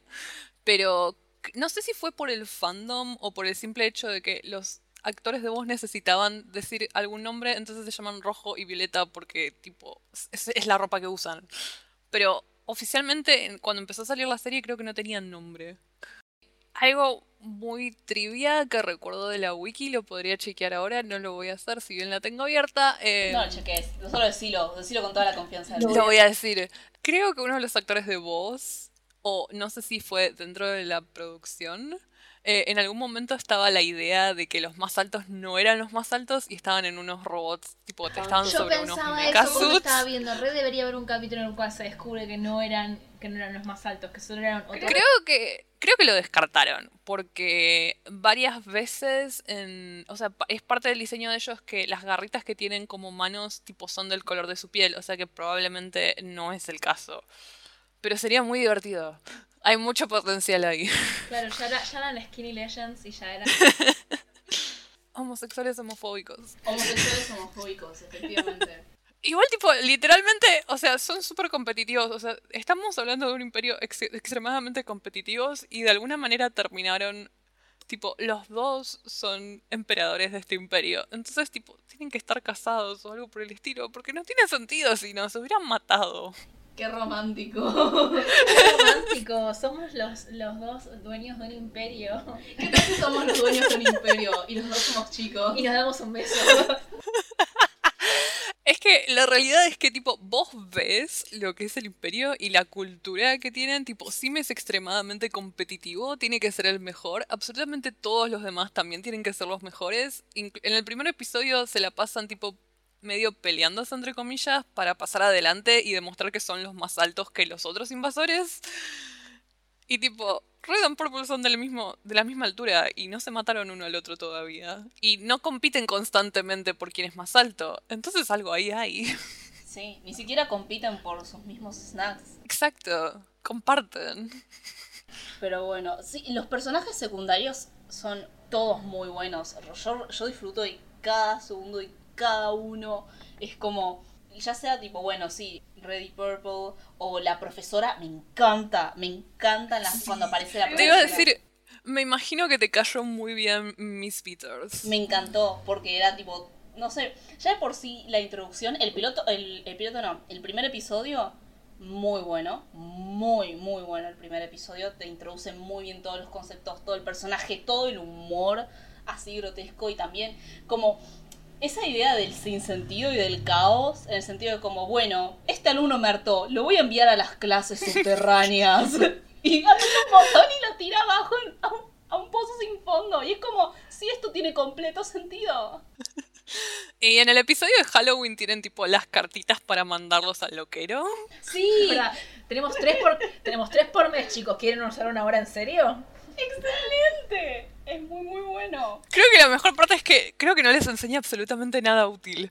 Pero no sé si fue por el fandom o por el simple hecho de que los actores de voz necesitaban decir algún nombre. Entonces se llaman Rojo y Violeta porque, tipo, es, es la ropa que usan. Pero oficialmente, en- cuando empezó a salir la serie, creo que no tenían nombre. Algo muy trivia que recuerdo de la wiki, lo podría chequear ahora, no lo voy a hacer si bien la tengo abierta. eh, No, cheques, solo decilo, decilo con toda la confianza del lo voy a decir. Creo que uno de los actores de voz, o no sé si fue dentro de la producción, eh, en algún momento estaba la idea de que los más altos no eran los más altos y estaban en unos robots, tipo, te estaban Yo sobre unos pensaba eso cuando mechasuits. estaba viendo Red, debería haber un capítulo en el cual se descubre que no eran, que no eran los más altos, que solo eran otros. Creo que creo que lo descartaron porque varias veces en, o sea, es parte del diseño de ellos que las garritas que tienen como manos tipo son del color de su piel, o sea que probablemente no es el caso. Pero sería muy divertido. Hay mucho potencial ahí. Claro, ya, era- ya eran Skinny Legends y ya eran. Homosexuales homofóbicos. Homosexuales homofóbicos, efectivamente. Igual, tipo, literalmente, o sea, son súper competitivos. O sea, estamos hablando de un imperio ex- extremadamente competitivos y de alguna manera terminaron. Tipo, los dos son emperadores de este imperio. Entonces, tipo, tienen que estar casados o algo por el estilo. Porque no tiene sentido si no, se hubieran matado. Qué romántico. romántico, somos los, los dos dueños de un imperio. ¿Qué tal si somos los dueños de un imperio y los dos somos chicos? Y nos damos un beso. Es que la realidad es que, tipo, vos ves lo que es el imperio y la cultura que tienen. Tipo, Sim es extremadamente competitivo, tiene que ser el mejor. Absolutamente todos los demás también tienen que ser los mejores. En el primer episodio se la pasan, tipo, medio peleándose, entre comillas, para pasar adelante y demostrar que son los más altos que los otros invasores. Y, tipo, Red and Purple son del mismo, de la misma altura y no se mataron uno al otro todavía. Y no compiten constantemente por quién es más alto. Entonces algo ahí hay. Sí, ni siquiera compiten por sus mismos snacks. Exacto. Comparten. Pero bueno, sí, los personajes secundarios son todos muy buenos. Yo, yo disfruto de cada segundo y cada uno. Es como, ya sea tipo, bueno, sí, Ready Purple o la profesora, me encanta, me encantan las, cuando aparece la Te profesora. iba a decir, me imagino que te cayó muy bien Miss Peters. Me encantó, porque era tipo, no sé, ya de por sí la introducción, el piloto, el, el piloto no, el primer episodio, muy bueno, muy, muy bueno el primer episodio, te introduce muy bien todos los conceptos, todo el personaje, todo el humor así grotesco y también como esa idea del sinsentido y del caos, en el sentido de como, bueno, este alumno me hartó, lo voy a enviar a las clases subterráneas. y aprieta un botón y lo tira abajo a, un, a un pozo sin fondo. Y es como, si esto tiene completo sentido. Y en el episodio de Halloween tienen tipo las cartitas para mandarlos al loquero. Sí, tenemos tres por, tenemos tres por mes, chicos. ¿Quieren usar una hora en serio? excelente. Es muy, muy bueno. Creo que la mejor parte es que creo que no les enseña absolutamente nada útil.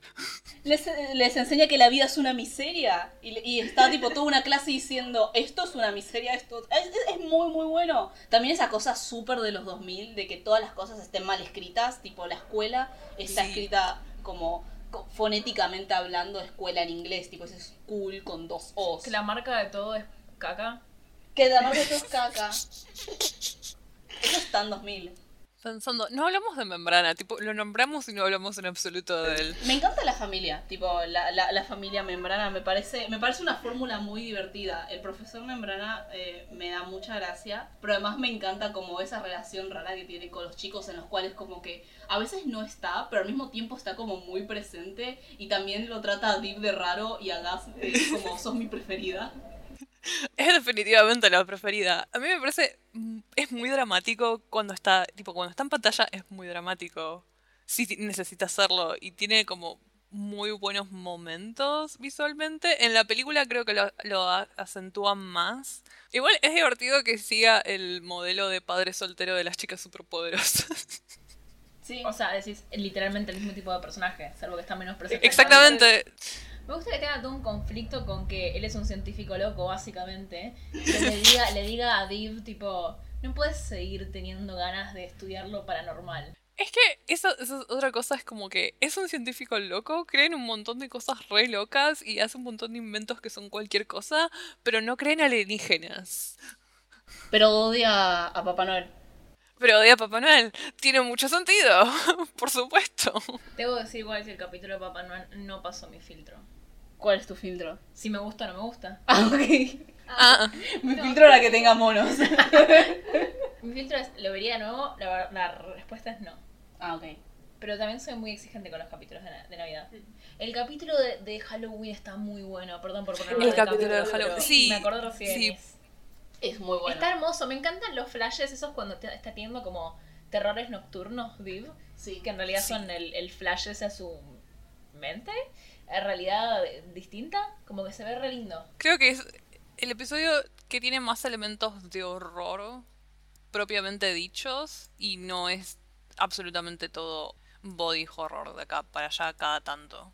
Les, les enseña que la vida es una miseria. Y, y está tipo toda una clase diciendo, esto es una miseria, esto es, es- es muy, muy bueno. También esa cosa súper de los 2000, de que todas las cosas estén mal escritas, tipo la escuela está Sí. escrita como co- fonéticamente hablando escuela en inglés, tipo ese school con dos O's. Que la marca de todo es caca. Que además de todo es caca. Eso está en 2000. Pensando, no hablamos de membrana, tipo, lo nombramos y no hablamos en absoluto de él. Me encanta la familia, tipo la, la, la familia membrana, me parece, me parece una fórmula muy divertida. El profesor membrana eh, me da mucha gracia, pero además me encanta como esa relación rara que tiene con los chicos en los cuales como que a veces no está, pero al mismo tiempo está como muy presente y también lo trata a Deep de raro y a Gas de como sos mi preferida. Es definitivamente la preferida. A mí me parece. mm, Es muy dramático cuando está. Tipo, cuando está en pantalla es muy dramático. Sí ti- necesita hacerlo. Y tiene como muy buenos momentos visualmente. En la película creo que lo, lo acentúan más. Igual es divertido que siga el modelo de padre soltero de las chicas superpoderosas. Sí. O sea, decís literalmente el mismo tipo de personaje, salvo que está menos presente. Exactamente. Me gusta que tenga todo un conflicto con que él es un científico loco, básicamente. Que le diga, le diga a Div, tipo, no puedes seguir teniendo ganas de estudiar lo paranormal. Es que eso, eso es otra cosa, es como que es un científico loco, cree en un montón de cosas re locas y hace un montón de inventos que son cualquier cosa, pero no creen alienígenas. Pero odia a Papá Noel. Pero odia a Papá Noel. Tiene mucho sentido, por supuesto. Debo decir igual si el capítulo de Papá Noel no pasó mi filtro. ¿Cuál es tu filtro? Si me gusta o no me gusta. Ah, ok. Ah, Mi filtro era que tenga monos. Mi filtro es, ¿lo vería de nuevo? La, la respuesta es no. ah, ok. Pero también soy muy exigente con los capítulos de, de Navidad. El capítulo de, de Halloween está muy bueno, perdón por ponerlo El de capítulo de Halloween, sí, Me acuerdo recién. sí. Es- muy bueno. Está hermoso, me encantan los flashes esos cuando te- está teniendo como terrores nocturnos, Viv. Sí. Que en realidad Sí. son el, el flash ese a su mente. En realidad distinta, como que se ve re lindo. creo que es el episodio que tiene más elementos de horror propiamente dichos y no es absolutamente todo body horror de acá para allá cada tanto.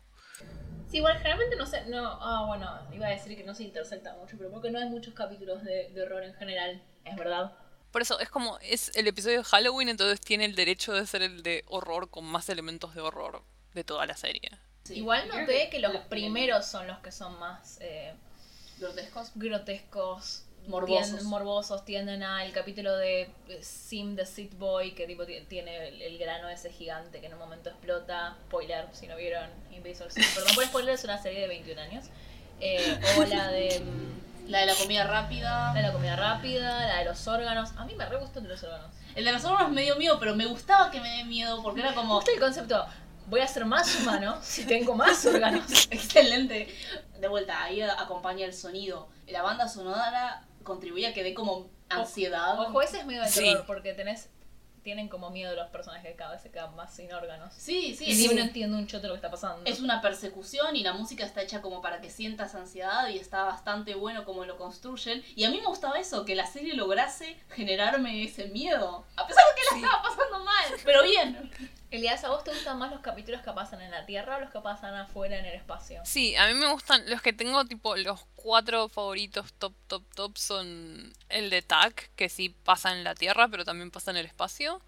Sí, igual generalmente no sé, no, ah, bueno, iba a decir que no se intersecta mucho, pero porque no hay muchos capítulos de, de horror en general, es verdad. Por eso es como, es el episodio de Halloween, entonces tiene el derecho de ser el de horror con más elementos de horror de toda la serie. igual noté que los primeros son los que son más eh, Grotescos. grotescos, Morbosos. tien- morbosos, tienden al capítulo de eh, Sim the Seed Boy, que tipo ti- tiene el, el grano ese gigante que en un momento explota. Spoiler, si no vieron Invasor Sim. Perdón por spoiler, es una serie de 21 años. Eh, o la de, mm, La de la comida rápida. la de la comida rápida, la de los órganos. A mí me re gustó el de los órganos. El de los órganos me dio miedo, pero me gustaba que me dé miedo porque era como gusta el concepto, voy a ser más humano si tengo más órganos. excelente. De vuelta, ahí acompaña el sonido. La banda sonora contribuye a que dé como ansiedad. Ojo, ese es medio de Sí. terror porque tenés, tienen como miedo los personajes que cada vez se quedan más sin órganos. Sí, sí, Y es, sí, no entiendo un choto lo que está pasando. es una persecución y la música está hecha como para que sientas ansiedad y está bastante bueno como lo construyen. Y a mí me gustaba eso, que la serie lograse generarme ese miedo. A pesar de que la Sí. estaba pasando mal, pero bien. Elías, ¿a vos te gustan más los capítulos que pasan en la Tierra o los que pasan afuera en el espacio? Sí, a mí me gustan, los que tengo tipo los cuatro favoritos top, top, top son el de Tac, que sí pasa en la Tierra, pero también pasa en el espacio.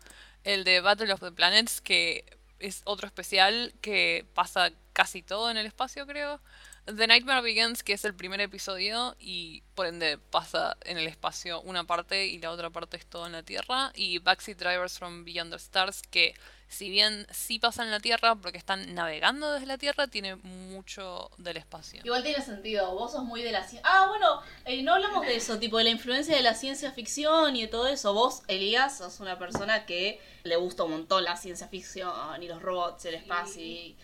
El de Battle of the Planets, que es otro especial que pasa casi todo en el espacio, creo. The Nightmare Begins, que es el primer episodio y por ende pasa en el espacio una parte y la otra parte es todo en la Tierra. Y Backseat Drivers from Beyond the Stars, que si bien sí pasa en la Tierra porque están navegando desde la Tierra, tiene mucho del espacio. Igual tiene sentido, vos sos muy de la ciencia. Ah, bueno, eh, no hablamos de eso, tipo de la influencia de la ciencia ficción y de todo eso. Vos, Elías, sos una persona que le gusta un montón la ciencia ficción y los robots, el espacio. Y,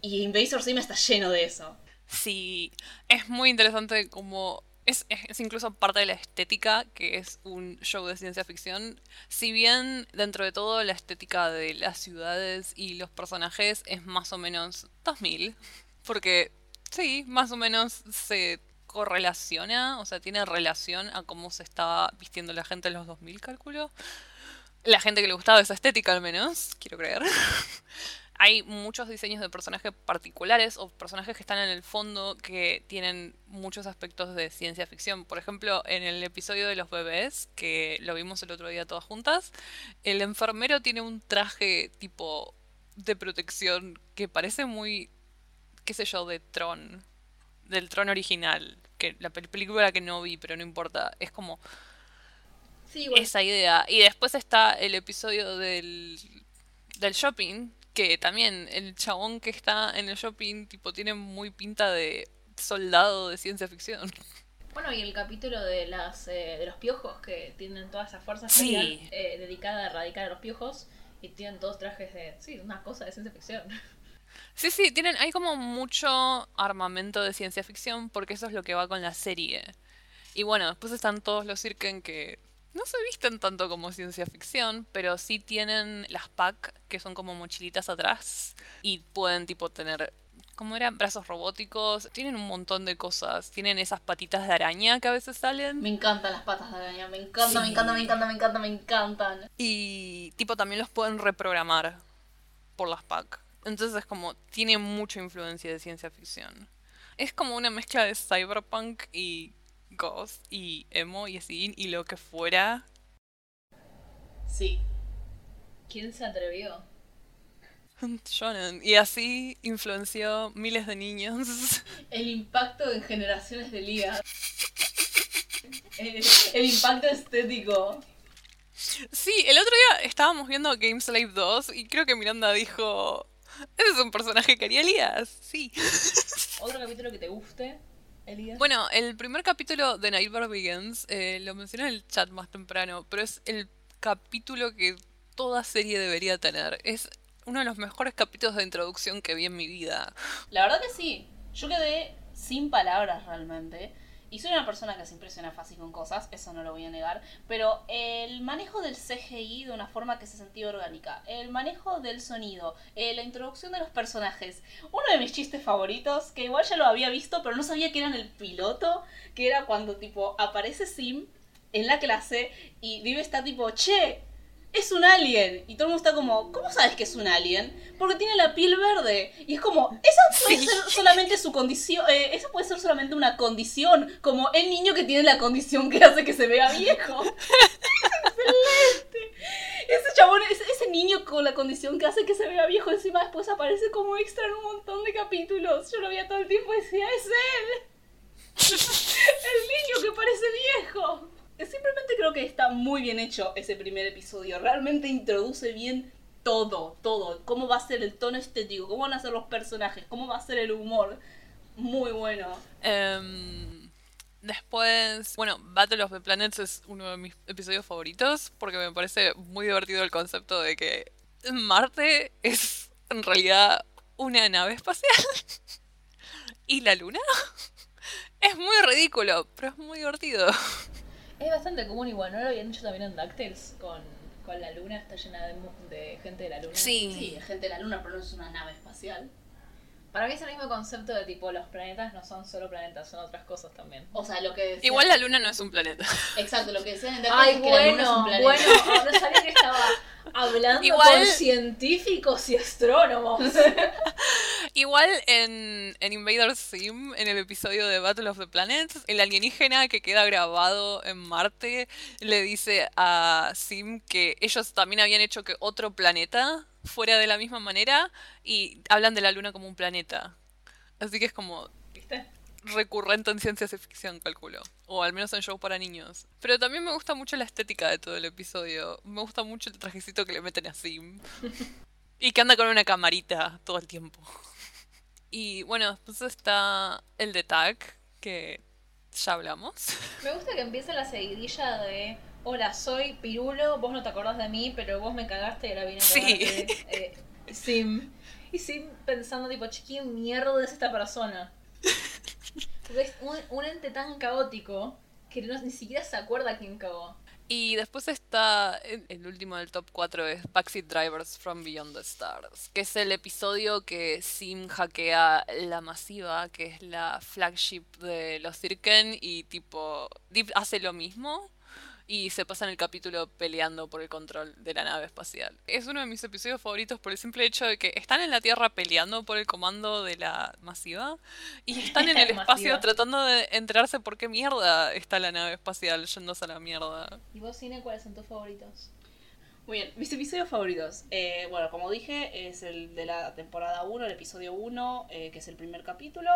y Invasor Sim está lleno de eso. Sí, es muy interesante como... Es, es- incluso parte de la estética, que es un show de ciencia ficción. Si bien dentro de todo la estética de las ciudades y los personajes es más o menos 2000, porque sí, más o menos se correlaciona, o sea, tiene relación a cómo se estaba vistiendo la gente en los 2000, calculo. La gente que le gustaba esa estética al menos, quiero creer. Hay muchos diseños de personajes particulares o personajes que están en el fondo que tienen muchos aspectos de ciencia ficción. Por ejemplo, en el episodio de los bebés, que lo vimos el otro día todas juntas, el enfermero tiene un traje tipo de protección que parece muy, qué sé yo, de Tron, del Tron original, que la pel- película que no vi, pero no importa, es como Sí, esa idea. Y después está el episodio del, del shopping, que también el chabón que está en el shopping, tipo, tiene muy pinta de soldado de ciencia ficción. Bueno, y el capítulo de las eh, de los piojos que tienen toda esa fuerza Sí. especial, eh, dedicada a erradicar a los piojos y tienen todos trajes de sí, una cosa de ciencia ficción. Sí, sí, tienen, hay como mucho armamento de ciencia ficción porque eso es lo que va con la serie. Y bueno, después están todos los Sirken que no se visten tanto como ciencia ficción, pero sí tienen las pack, que son como mochilitas atrás, y pueden tipo tener, como eran, brazos robóticos, tienen un montón de cosas, tienen esas patitas de araña que a veces salen. Me encantan las patas de araña, me encanta, me encanta, me encanta, me encanta, me encantan. Y tipo también los pueden reprogramar por las pack. Entonces es como, tiene mucha influencia de ciencia ficción. Es como una mezcla de cyberpunk y ghost y emo y así y lo que fuera. Sí. ¿Quién se atrevió? Shonen. Y así influenció miles de niños. El impacto en generaciones de ligas. El, el impacto estético. Sí, el otro día estábamos viendo Game Slave 2 y creo que Miranda dijo, ese es un personaje que haría Elías. Sí. ¿Otro capítulo que te guste, Elías? Bueno, el primer capítulo de Nightmare Begins, eh, lo mencioné en el chat más temprano, pero es el capítulo que toda serie debería tener. Es uno de los mejores capítulos de introducción que vi en mi vida. La verdad que sí. Yo quedé sin palabras realmente. Y soy una persona que se impresiona fácil con cosas, eso no lo voy a negar. Pero el manejo del CGI de una forma que se sentía orgánica, el manejo del sonido, eh, la introducción de los personajes. Uno de mis chistes favoritos, que igual ya lo había visto, pero no sabía que era el piloto, que era cuando tipo aparece Sim en la clase y Vive está tipo, che, es un alien. Y todo el mundo está como, ¿cómo sabes que es un alien? Porque tiene la piel verde. Y es como, esa puede Sí. ser solamente su condición, eh, esa puede ser solamente una condición, como el niño que tiene la condición que hace que se vea viejo. Excelente. Ese chabón, ese, ese niño con la condición que hace que se vea viejo, encima después aparece como extra en un montón de capítulos. Yo lo veía todo el tiempo y decía, es él. el niño que parece viejo. Simplemente creo que está muy bien hecho ese primer episodio. Realmente introduce bien todo, todo. Cómo va a ser el tono estético, cómo van a ser los personajes, cómo va a ser el humor. Muy bueno. Em, después, bueno, Battle of the Planets es uno de mis episodios favoritos porque me parece muy divertido el concepto de que Marte es en realidad una nave espacial y la Luna es muy ridículo, pero es muy divertido. Es bastante común igual, ¿no lo habían hecho también en DuckTales? Con, con la luna, está llena de, mu- de gente de la luna. Sí, gente de la luna, pero no es una nave espacial. Para mí es el mismo concepto de tipo, los planetas no son solo planetas, son otras cosas también. O sea, lo que decían- Igual la Luna no es un planeta. Exacto, lo que decían en Ay, es que la luna es un bueno, planeta. bueno, no sabía que estaba hablando Igual- con científicos y astrónomos. Igual en, en Invader Sim, en el episodio de Battle of the Planets, el alienígena que queda grabado en Marte le dice a Sim que ellos también habían hecho que otro planeta fuera de la misma manera y hablan de la Luna como un planeta. Así que es como ¿Viste? recurrente en ciencia ficción, calculo. O al menos en show para niños. Pero también me gusta mucho la estética de todo el episodio. Me gusta mucho el trajecito que le meten a Sim. y que anda con una camarita todo el tiempo. Y bueno, después está el de Tag, que ya hablamos. Me gusta que empiece la seguidilla de Hola, soy Pirulo, vos no te acordás de mí, pero vos me cagaste y ahora vine a Sí. Eh, Sim. Y Sim pensando tipo, ¿quién mierda es esta persona? Porque es un, un ente tan caótico que no- ni siquiera se acuerda quién cagó. Y después está el, último del top 4 es Backseat Drivers from Beyond the Stars, que es el episodio que Sim hackea la masiva, que es la flagship de los Cirken y tipo Deep hace lo mismo y se pasan el capítulo peleando por el control de la nave espacial. Es uno de mis episodios favoritos por el simple hecho de que están en la Tierra peleando por el comando de la masiva y están en el espacio tratando de enterarse por qué mierda está la nave espacial yéndose a la mierda. ¿Y vos, Cine, cuáles son tus favoritos? Muy bien, mis episodios favoritos. Eh, bueno, como dije, es el de la temporada 1, el episodio 1, eh, que es el primer capítulo.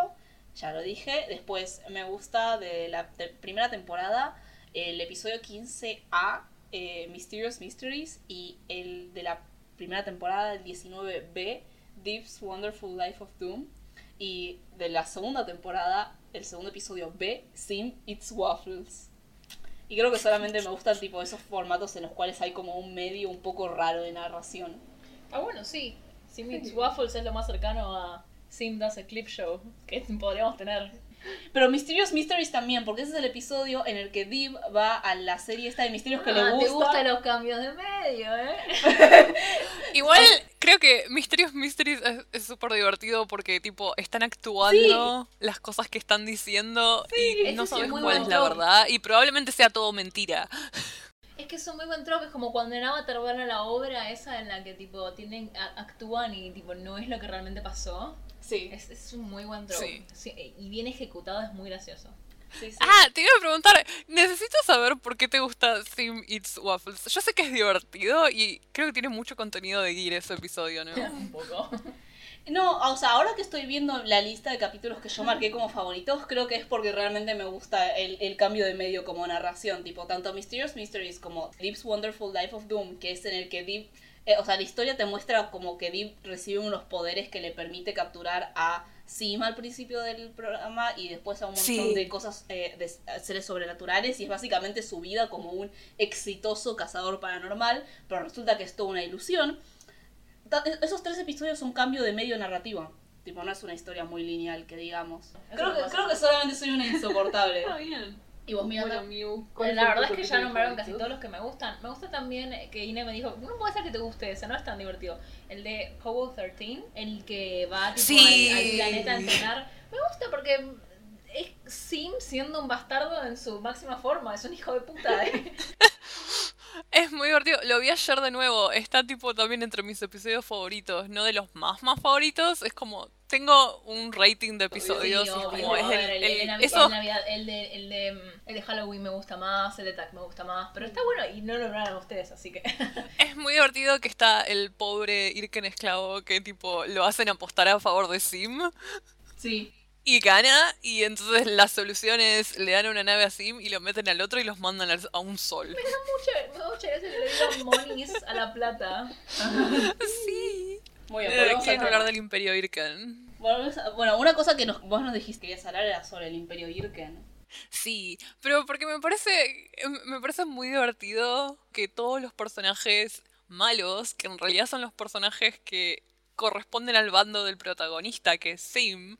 Ya lo dije. Después me gusta de la te- primera temporada el episodio 15A, eh, Mysterious Mysteries, y el de la primera temporada, el 19B, Deep's Wonderful Life of Doom. Y de la segunda temporada, el segundo episodio B, Sim Eats Waffles. Y creo que solamente me gustan tipo esos formatos en los cuales hay como un medio un poco raro de narración. Ah, bueno, sí. Sim Eats Waffles es lo más cercano a Sim Does a Clip Show que podríamos tener. Pero Mysterious Mysteries también, porque ese es el episodio en el que Div va a la serie esta de misterios que le Ah, gusta. te gustan los cambios de medio, ¿eh? Igual creo que Mysterious Mysteries es- súper divertido porque tipo están actuando las cosas que están diciendo y no sabes cuál es la verdad y probablemente sea todo mentira. Es que es un muy buen trope, es como cuando en Avatar van a la obra esa en la que tipo tienen, actúan y tipo no es lo que realmente pasó. Sí, Es, es un muy buen trope. Sí. Sí, y bien ejecutado, es muy gracioso. sí, sí. Ah, te iba a preguntar, necesito saber por qué te gusta Sim Eats Waffles. Yo sé que es divertido y creo que tiene mucho contenido de Gear ese episodio, ¿no? un poco. No, o sea, ahora que estoy viendo la lista de capítulos que yo marqué como favoritos, creo que es porque realmente me gusta el, el cambio de medio como narración. Tipo, tanto Mysterious Mysteries como Deep's Wonderful Life of Doom, que es en el que Deep. Eh, o sea, la historia te muestra como que Deep recibe unos poderes que le permite capturar a Sim al principio del programa y después a un montón Sí. de cosas, eh, de seres sobrenaturales. Y es básicamente su vida como un exitoso cazador paranormal, pero resulta que es toda una ilusión. Esos tres episodios son cambio de medio narrativo. Tipo, no es una historia muy lineal, que digamos. Creo que, creo que solamente soy una insoportable. bien. Y vos, Miranda. Bueno, la verdad es que ya nombraron casi todos los que me gustan. Me gusta también que Ine me dijo, no puede ser que te guste ese, no es tan divertido. El de Hobo 13, el que va tipo, Sí. al, al planeta a entrenar. Me gusta porque es Sim siendo un bastardo en su máxima forma, es un hijo de puta. ¿eh? Es muy divertido. Lo vi ayer de nuevo. Está tipo también entre mis episodios favoritos. No de los más más favoritos. Es como. Tengo un rating de episodios. Sí, y obvio, como es el, ver, el, el- de Navi- eso- el de Navidad, el de, el, de, el de Halloween me gusta más, el de Tac me gusta más, pero está bueno y no lo lograron ustedes, así que... Es muy divertido que está el pobre Irken esclavo que tipo lo hacen apostar a favor de Sim Sí. y gana y entonces la solución es le dan una nave a Sim y lo meten al otro y los mandan a un sol. Mucha, me da mucha gracia que le digan monis a la plata. Sí. Muy bien, Eh, hablar del Imperio Irken. Bueno, una cosa que nos- vos nos dijiste que querías hablar era sobre el Imperio Irken. Sí, pero porque me parece me parece muy divertido que todos los personajes malos, que en realidad son los personajes que corresponden al bando del protagonista, que es Sim,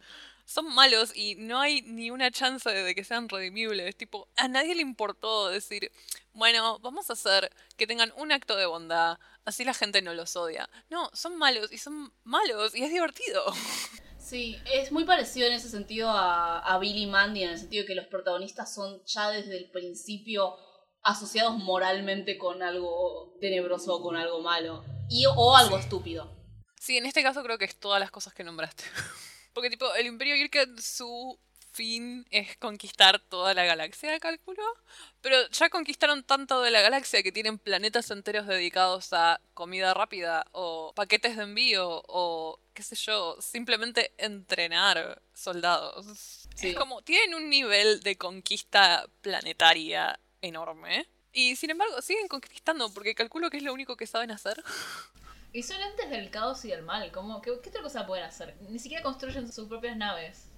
son malos y no hay ni una chance de que sean redimibles. Tipo, a nadie le importó decir, bueno, vamos a hacer que tengan un acto de bondad, así la gente no los odia. No, son malos y son malos y es divertido. Sí, es muy parecido en ese sentido a, a Billy Mandy, en el sentido de que los protagonistas son ya desde el principio asociados moralmente con algo tenebroso o con algo malo. Y, o algo estúpido. Sí, en este caso creo que es todas las cosas que nombraste. Porque tipo, el Imperio Irken, su fin es conquistar toda la galaxia, cálculo. Pero ya conquistaron tanto de la galaxia que tienen planetas enteros dedicados a comida rápida o paquetes de envío o qué sé yo, simplemente entrenar soldados. Sí. Es como, tienen un nivel de conquista planetaria enorme. Y sin embargo, siguen conquistando porque calculo que es lo único que saben hacer. Y son entes del caos y del mal. ¿Cómo, qué, qué otra cosa pueden hacer? Ni siquiera construyen sus propias naves.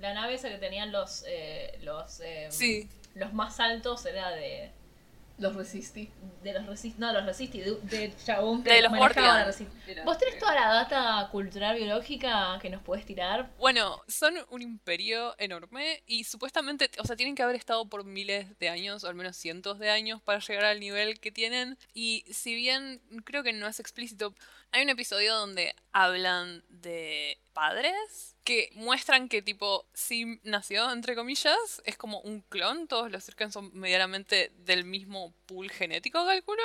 La nave esa que tenían los eh, los eh, Sí. los más altos era de Los resistí. de los resist no los resisti de, de chabón que De los manejaba la. ¿Vos tenés toda la data cultural biológica que nos puedes tirar? Bueno, son un imperio enorme y supuestamente, o sea, tienen que haber estado por miles de años, o al menos cientos de años, para llegar al nivel que tienen. Y si bien creo que no es explícito, hay un episodio donde hablan de padres que muestran que tipo Sim nació, entre comillas, es como un clon, todos los Irken son medianamente del mismo pool genético, calculo,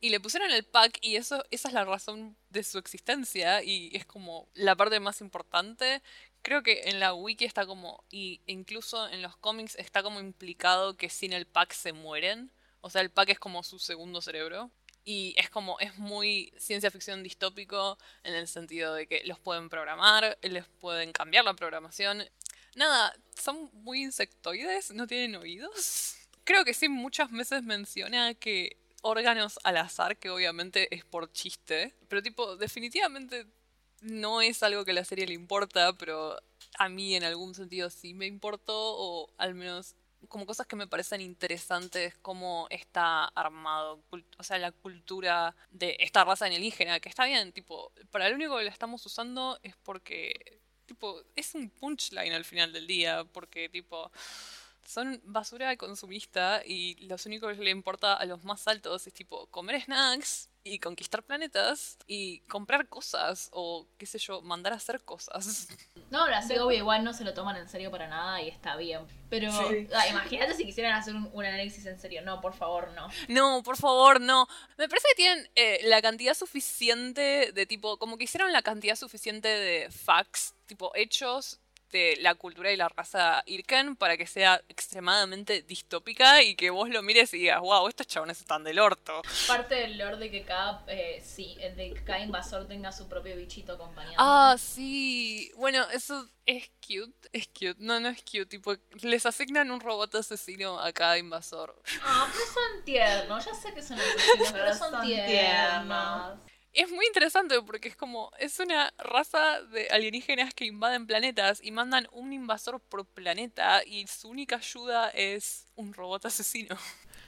y le pusieron el pack y eso, esa es la razón de su existencia y es como la parte más importante Creo que en la wiki está como, y incluso en los cómics está como implicado que sin el pack se mueren. O sea, el pack es como su segundo cerebro. Y es como, es muy ciencia ficción distópico en el sentido de que los pueden programar, les pueden cambiar la programación. Nada, son muy insectoides, no tienen oídos. Creo que sí, muchas veces menciona que órganos al azar, que obviamente es por chiste. Pero tipo, definitivamente no es algo que a la serie le importa, pero a mí en algún sentido sí me importó, o al menos como cosas que me parecen interesantes, cómo está armado, o sea, la cultura de esta raza alienígena, que está bien, tipo, para lo único que la estamos usando es porque, tipo, es un punchline al final del día, porque, tipo, son basura consumista y lo único que le importa a los más altos es tipo comer snacks y conquistar planetas y comprar cosas o qué sé yo, mandar a hacer cosas. No, la Segovia igual no se lo toman en serio para nada y está bien. Pero Sí. ah, imagínate si quisieran hacer un, un análisis en serio. No, por favor, no. No, por favor, no. Me parece que tienen eh, la cantidad suficiente de tipo, como que hicieron la cantidad suficiente de facts, tipo hechos de la cultura y la raza Irken para que sea extremadamente distópica y que vos lo mires y digas, wow, estos chabones están del orto. Parte del lore de que cada, eh, sí, de que cada invasor tenga su propio bichito acompañante. Ah, sí. Bueno, eso es cute. Es cute. No, no es cute. Tipo, les asignan un robot asesino a cada invasor. Ah, pero son tiernos. Ya sé que son asesinos, pero son, tiernos. Es muy interesante porque es como, es una raza de alienígenas que invaden planetas y mandan un invasor por planeta y su única ayuda es un robot asesino.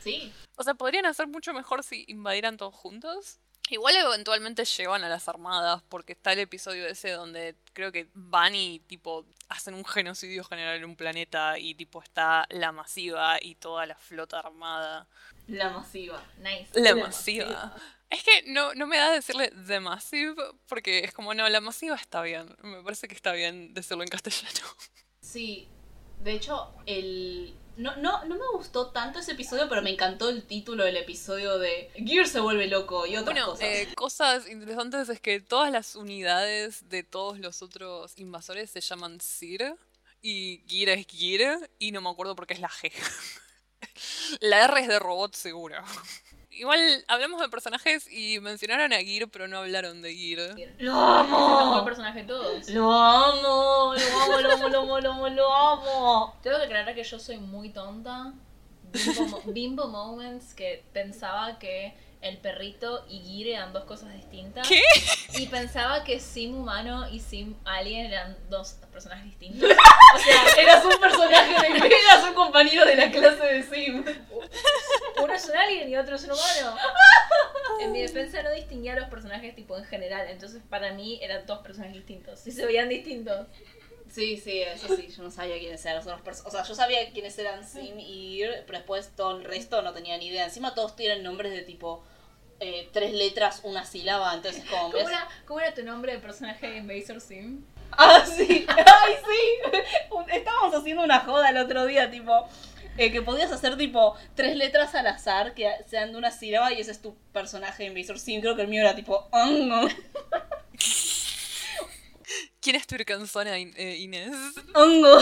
Sí. O sea, podrían hacer mucho mejor si invadieran todos juntos. Igual eventualmente llevan a las armadas porque está el episodio ese donde creo que van y tipo hacen un genocidio general en un planeta y tipo está la masiva y toda la flota armada. La masiva. Nice. La La masiva. Es que no, no me da decirle The Massive porque es como, no, la masiva está bien. Me parece que está bien decirlo en castellano. Sí, de hecho, el, No, no, no me gustó tanto ese episodio, pero me encantó el título del episodio de Gear se vuelve loco y otras Bueno, cosas. eh, cosas interesantes es que todas las unidades de todos los otros invasores se llaman Sir y Gear es Gear y no me acuerdo por qué es la G. la R es de robot seguro. Igual hablamos de personajes y mencionaron a Gear, pero no hablaron de Gear. ¡Lo Es el mejor amo! personaje de todos. ¡Lo amo! ¡Lo amo, lo amo, lo amo, lo amo, lo amo! Tengo que aclarar que yo soy muy tonta. Bimbo, mo- bimbo moments que pensaba que el perrito y Gire eran dos cosas distintas. ¿Qué? Y pensaba que Sim humano y Sim alien eran dos personajes distintos. O sea, Eras un personaje de eras un compañero de la clase de Sim. uno es un alien y otro es un humano. En mi defensa no distinguía a los personajes tipo en general. Entonces para mí eran dos personajes distintos. Y se veían distintos. Sí, sí, eso sí, yo no sabía quiénes eran los personajes. O sea, yo sabía quiénes eran Sim y Ir, pero después todo el resto no tenía ni idea. Encima todos tienen nombres de tipo eh, tres letras, una sílaba, entonces como... ¿Cómo ¿ves? era, cómo era tu nombre de personaje en Baser Sim? Ah, sí, ay, sí. Estábamos haciendo una joda el otro día, tipo, eh, que podías hacer tipo tres letras al azar que sean de una sílaba y ese es tu personaje en Visor Sim. Creo que el mío era tipo, hongo, ¿Quién es tu ircanzona, In- eh, Inés? hongo.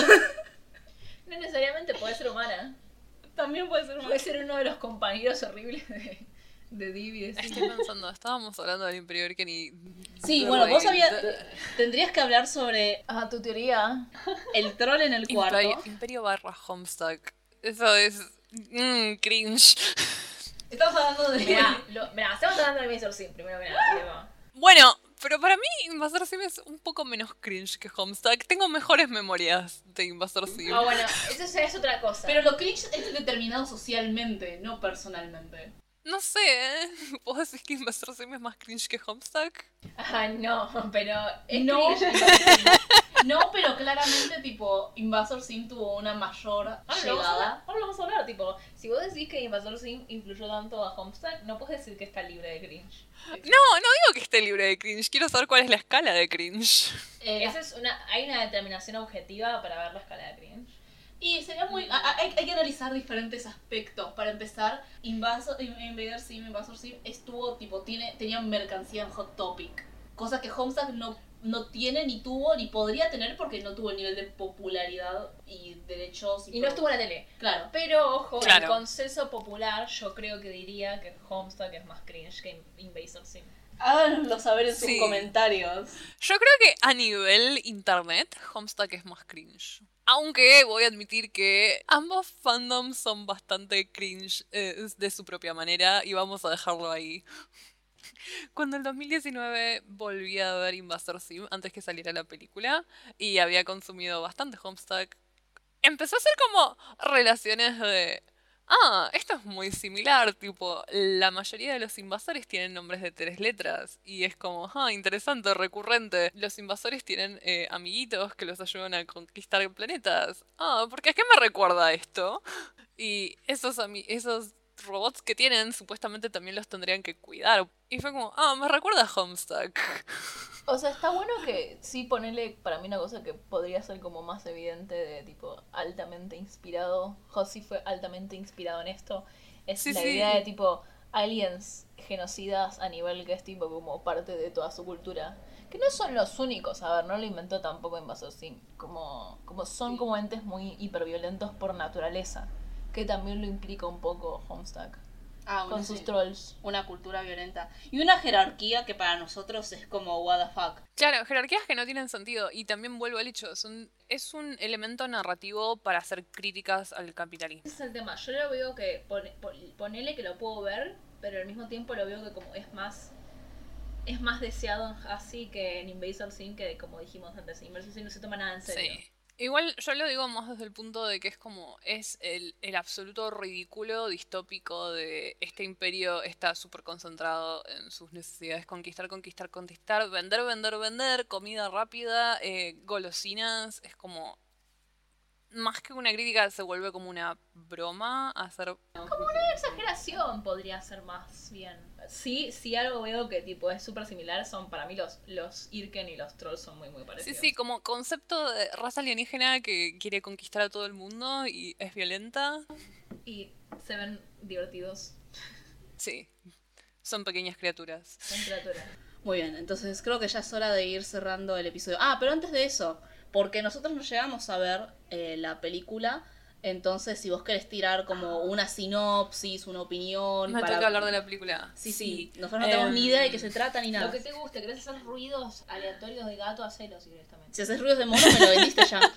No necesariamente puede ser humana. También puede ser un Puede ser uno de los compañeros horribles de, de Div y de Sim. Estoy pensando, estábamos hablando del Imperio Virgen y... Sí, bueno, vos habías, tendrías que hablar sobre Ah, tu teoría. el troll en el cuarto. Imperio, Imperio barra Homestuck. Eso es... mm, cringe. Estamos hablando de... Mirá, lo, mirá, estamos hablando de Baser Sim, primero que nada. tipo. Bueno, pero para mí Invasor Sim es un poco menos cringe que Homestuck. Tengo mejores memorias de Invasor Sim. Ah, bueno, eso ya es otra cosa. Pero lo cringe es determinado socialmente, no personalmente. No sé, ¿eh? ¿Vos decís que Invasor Sim es más cringe que Homestuck? Ah, no, pero. Es No, no, pero claramente, tipo, Invasor Sim tuvo una mayor Ahora lo, vamos a hablar, llegada. ahora lo vamos a hablar, tipo, si vos decís que Invasor Sim influyó tanto a Homestuck, no puedes decir que está libre de cringe. No, no digo que esté libre de cringe. Quiero saber cuál es la escala de cringe. Eh, Esa es una, hay una determinación objetiva para ver la escala de cringe. Y sería muy. hay, hay que analizar diferentes aspectos. Para empezar, Invasor, Invader Sim, Invasor Sim estuvo, tipo, tiene, tenía mercancía en Hot Topic. Cosa que Homestuck no, no tiene, ni tuvo, ni podría tener porque no tuvo el nivel de popularidad y derechos. Y no estuvo en la tele. Claro. Pero, ojo, Claro. el consenso popular yo creo que diría que Homestuck es más cringe que Invasor Sim. Háganoslo saber en sus Sí. comentarios. Yo creo que a nivel internet, Homestuck es más cringe. Aunque voy a admitir que ambos fandoms son bastante cringe eh, de su propia manera y vamos a dejarlo ahí. Cuando en 2019 volví a ver Invasor Sim antes que saliera la película y había consumido bastante Homestuck, empezó a ser como relaciones de... Ah, esto es muy similar, tipo, la mayoría de los invasores tienen nombres de tres letras y es como, ah, interesante, recurrente. Los invasores tienen eh, amiguitos que los ayudan a conquistar planetas. Ah, porque ¿a qué me recuerda esto? Y esos, esos robots que tienen supuestamente también los tendrían que cuidar. Y fue como, ah, me recuerda a Homestuck. O sea, está bueno que sí ponerle para mí una cosa que podría ser como más evidente de tipo altamente inspirado. Josi fue altamente inspirado en esto. Es Sí, la sí. idea de tipo aliens genocidas a nivel que es tipo como parte de toda su cultura. Que no son los únicos, a ver, no lo inventó tampoco Invasor Sim. Como, como son como entes muy hiperviolentos por naturaleza. Que también lo implica un poco Homestuck. Ah, Con sus trolls. una cultura violenta. Y una jerarquía que para nosotros es como, what the fuck. Claro, jerarquías que no tienen sentido. Y también vuelvo al hecho, es un, es un elemento narrativo para hacer críticas al capitalismo. Ese es el tema. Yo lo veo que pone- pon- ponele que lo puedo ver, pero al mismo tiempo lo veo que como es más es más deseado en Hassi que en Invasor Sim que como dijimos antes, Invasor Sim no se toma nada en serio. Sí. Igual yo lo digo más desde el punto de que es como, es el, el absoluto ridículo distópico de este imperio está súper concentrado en sus necesidades, conquistar, conquistar, conquistar, vender, vender, vender, comida rápida, eh, golosinas, es como... más que una crítica se vuelve como una broma hacer Exageración podría ser más bien. Sí, sí algo veo que tipo es súper similar, son para mí los, los Irken y los Trolls son muy muy Sí, parecidos. sí, como concepto de raza alienígena que quiere conquistar a todo el mundo y es violenta. Y se ven divertidos. Sí, son pequeñas criaturas. Son criaturas. Muy bien, entonces creo que ya es hora de ir cerrando el episodio. Ah, pero antes de eso, porque nosotros no llegamos a ver eh, la película, entonces si vos querés tirar como una sinopsis, una opinión... Me para- toca hablar de la película. Sí, sí, nosotros no tenemos Em, ni idea de qué se trata ni nada. Lo que te guste, querés hacer ruidos aleatorios de gato, hacelos directamente. Si haces ruidos de mono, me lo vendiste ya.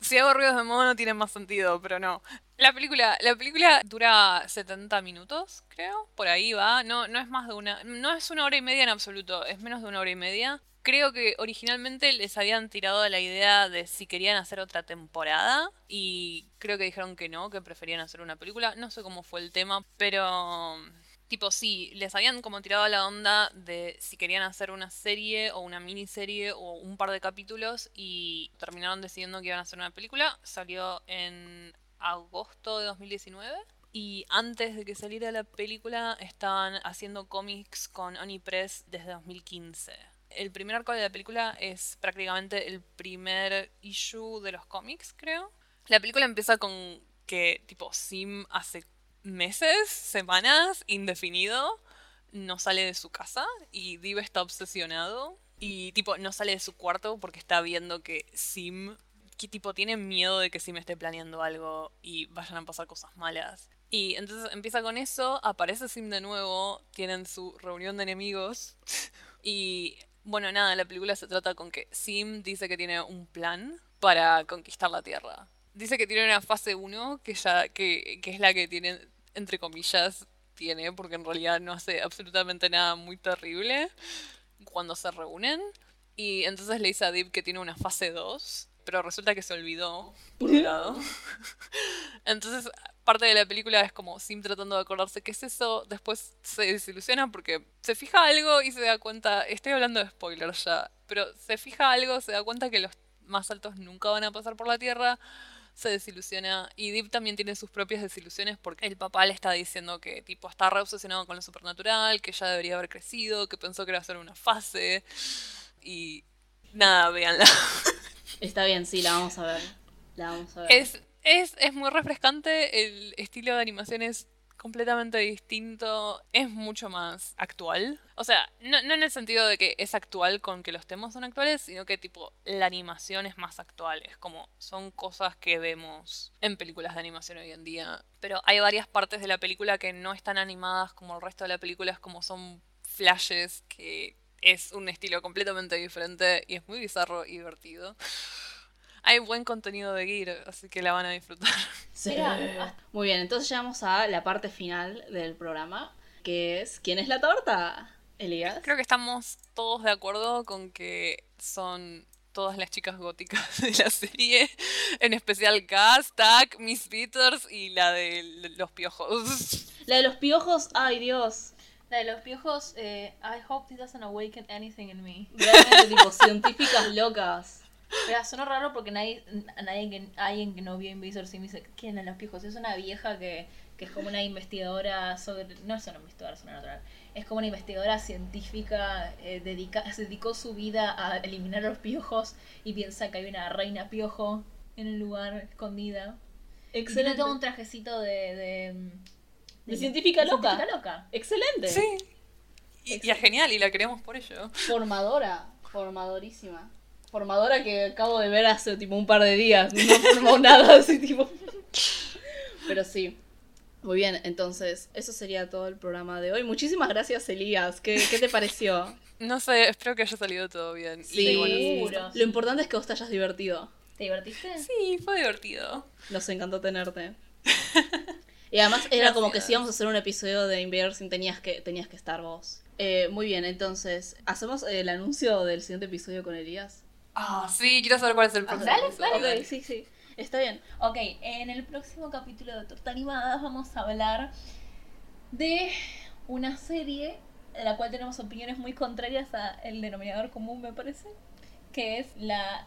Si hago ruidos de mono tiene más sentido, pero no. La película, la película dura 70 minutos, creo. Por ahí va. No, no es más de una. No es una hora y media en absoluto, es menos de una hora y media. Creo que originalmente les habían tirado la idea de si querían hacer otra temporada. Y creo que dijeron que no, que preferían hacer una película. No sé cómo fue el tema, pero. Tipo, sí, les habían como tirado la onda de si querían hacer una serie o una miniserie o un par de capítulos y terminaron decidiendo que iban a hacer una película. Salió en agosto de 2019 y antes de que saliera la película estaban haciendo cómics con Oni Press desde 2015. El primer arco de la película es prácticamente el primer issue de los cómics, creo. La película empieza con que tipo Sim hace meses, semanas, indefinido, no sale de su casa y Div está obsesionado y tipo no sale de su cuarto porque está viendo que Sim que tipo tiene miedo de que Sim esté planeando algo y vayan a pasar cosas malas. Y entonces empieza con eso, aparece Sim de nuevo, tienen su reunión de enemigos y bueno, nada, la película se trata con que Sim dice que tiene un plan para conquistar la Tierra. Dice que tiene una fase 1 que ya que, que es la que tiene entre comillas tiene porque en realidad no hace absolutamente nada muy terrible cuando se reúnen y entonces le dice a Deep que tiene una fase 2, pero resulta que se olvidó por un lado. Entonces, parte de la película es como Sim tratando de acordarse qué es eso, después se desilusiona porque se fija algo y se da cuenta, estoy hablando de spoilers ya, pero se fija algo, se da cuenta que los más altos nunca van a pasar por la Tierra, se desilusiona y Deep también tiene sus propias desilusiones porque el papá le está diciendo que tipo está re obsesionado con lo supernatural, que ya debería haber crecido, que pensó que era solo una fase y nada, véanla. Está bien, sí, la vamos a ver. La vamos a ver. Es, es, es muy refrescante, el estilo de animación es completamente distinto, es mucho más actual. O sea, no, no en el sentido de que es actual con que los temas son actuales, sino que tipo la animación es más actual. Es como son cosas que vemos en películas de animación hoy en día. Pero hay varias partes de la película que no están animadas como el resto de la película, es como son flashes que es un estilo completamente diferente y es muy bizarro y divertido. Hay buen contenido de Gear, así que la van a disfrutar. Sí. Mira, Muy bien, entonces llegamos a la parte final del programa, que es ¿Quién es la torta? Elías. Creo que estamos todos de acuerdo con que son todas las chicas góticas de la serie, en especial Cass, Tack, Miss Peters y la de los piojos. La de los piojos, ay Dios. La de los piojos, eh, I hope this doesn't awaken anything in me. Realmente tipo científicas locas. Pero sonó raro porque nadie, nadie que, alguien que no vio Invisor Sim dice, ¿quién es los piojos? Es una vieja que, que es como una investigadora sobre... No es una investigadora sobrenatural. Es como una investigadora científica, eh, dedica, se dedicó su vida a eliminar los piojos y piensa que hay una reina piojo en el lugar escondida. Y tiene Excelente. todo un trajecito de... De, De científica loca. científica loca. Excelente. Sí. Y, y es genial y la queremos por ello. Formadora. Formadorísima. Formadora que acabo de ver hace tipo un par de días. No formó nada así tipo. Pero sí. Muy bien, entonces, eso sería todo el programa de hoy. Muchísimas gracias, Elías. ¿Qué, qué te pareció? No sé, espero que haya salido todo bien. Sí, Y bueno, Seguro. Lo importante es que vos te hayas divertido. ¿Te divertiste? sí, fue divertido. Nos encantó tenerte. Y además era como que si íbamos a hacer un episodio de Invader Sim tenías que, tenías que estar vos. Eh, muy bien, entonces, ¿hacemos el anuncio del siguiente episodio con Elías? Ah, sí, quiero saber cuál es el próximo. dale, dale. Sí, sí. Está bien. Ok, en el próximo capítulo de Torta Animadas vamos a hablar de una serie en la cual tenemos opiniones muy contrarias al denominador común, me parece, que es la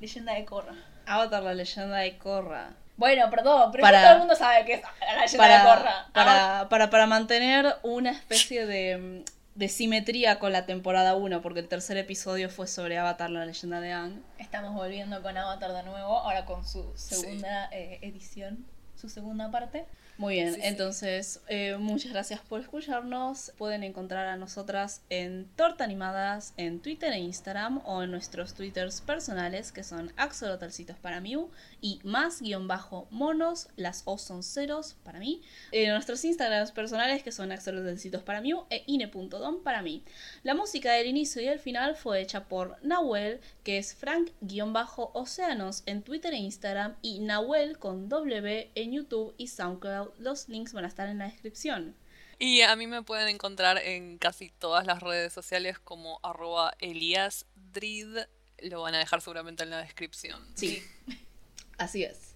leyenda de Korra. Avatar, la leyenda de Korra. Bueno, perdón, pero Para- todo el mundo sabe que es la leyenda de Korra. Para, para, para, para mantener una especie de, de simetría con la temporada 1, porque el tercer episodio fue sobre Avatar, la leyenda de Aang. Estamos volviendo con Avatar de nuevo, ahora con su segunda eh, edición, su segunda parte. Muy bien, Sí, entonces eh, muchas gracias por escucharnos. Pueden encontrar a nosotras en Torta Animadas en Twitter e Instagram o en nuestros twitters personales que son Axolotalcitos para Miu y más guion bajo monos, las O son ceros para mí. En nuestros Instagrams personales que son Axolotalcitos para Miu e ine.dom para mí. La música del inicio y el final fue hecha por Nahuel, que es Frank-Océanos en Twitter e Instagram, y Nahuel con W en YouTube y SoundCloud. Los links van a estar en la descripción. Y a mí me pueden encontrar en casi todas las redes sociales como arroba eliasdrid. Lo van a dejar seguramente en la descripción. Sí, así es.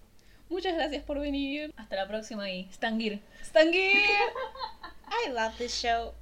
Muchas gracias por venir. Hasta la próxima y Stangir. Stangir! I love this show.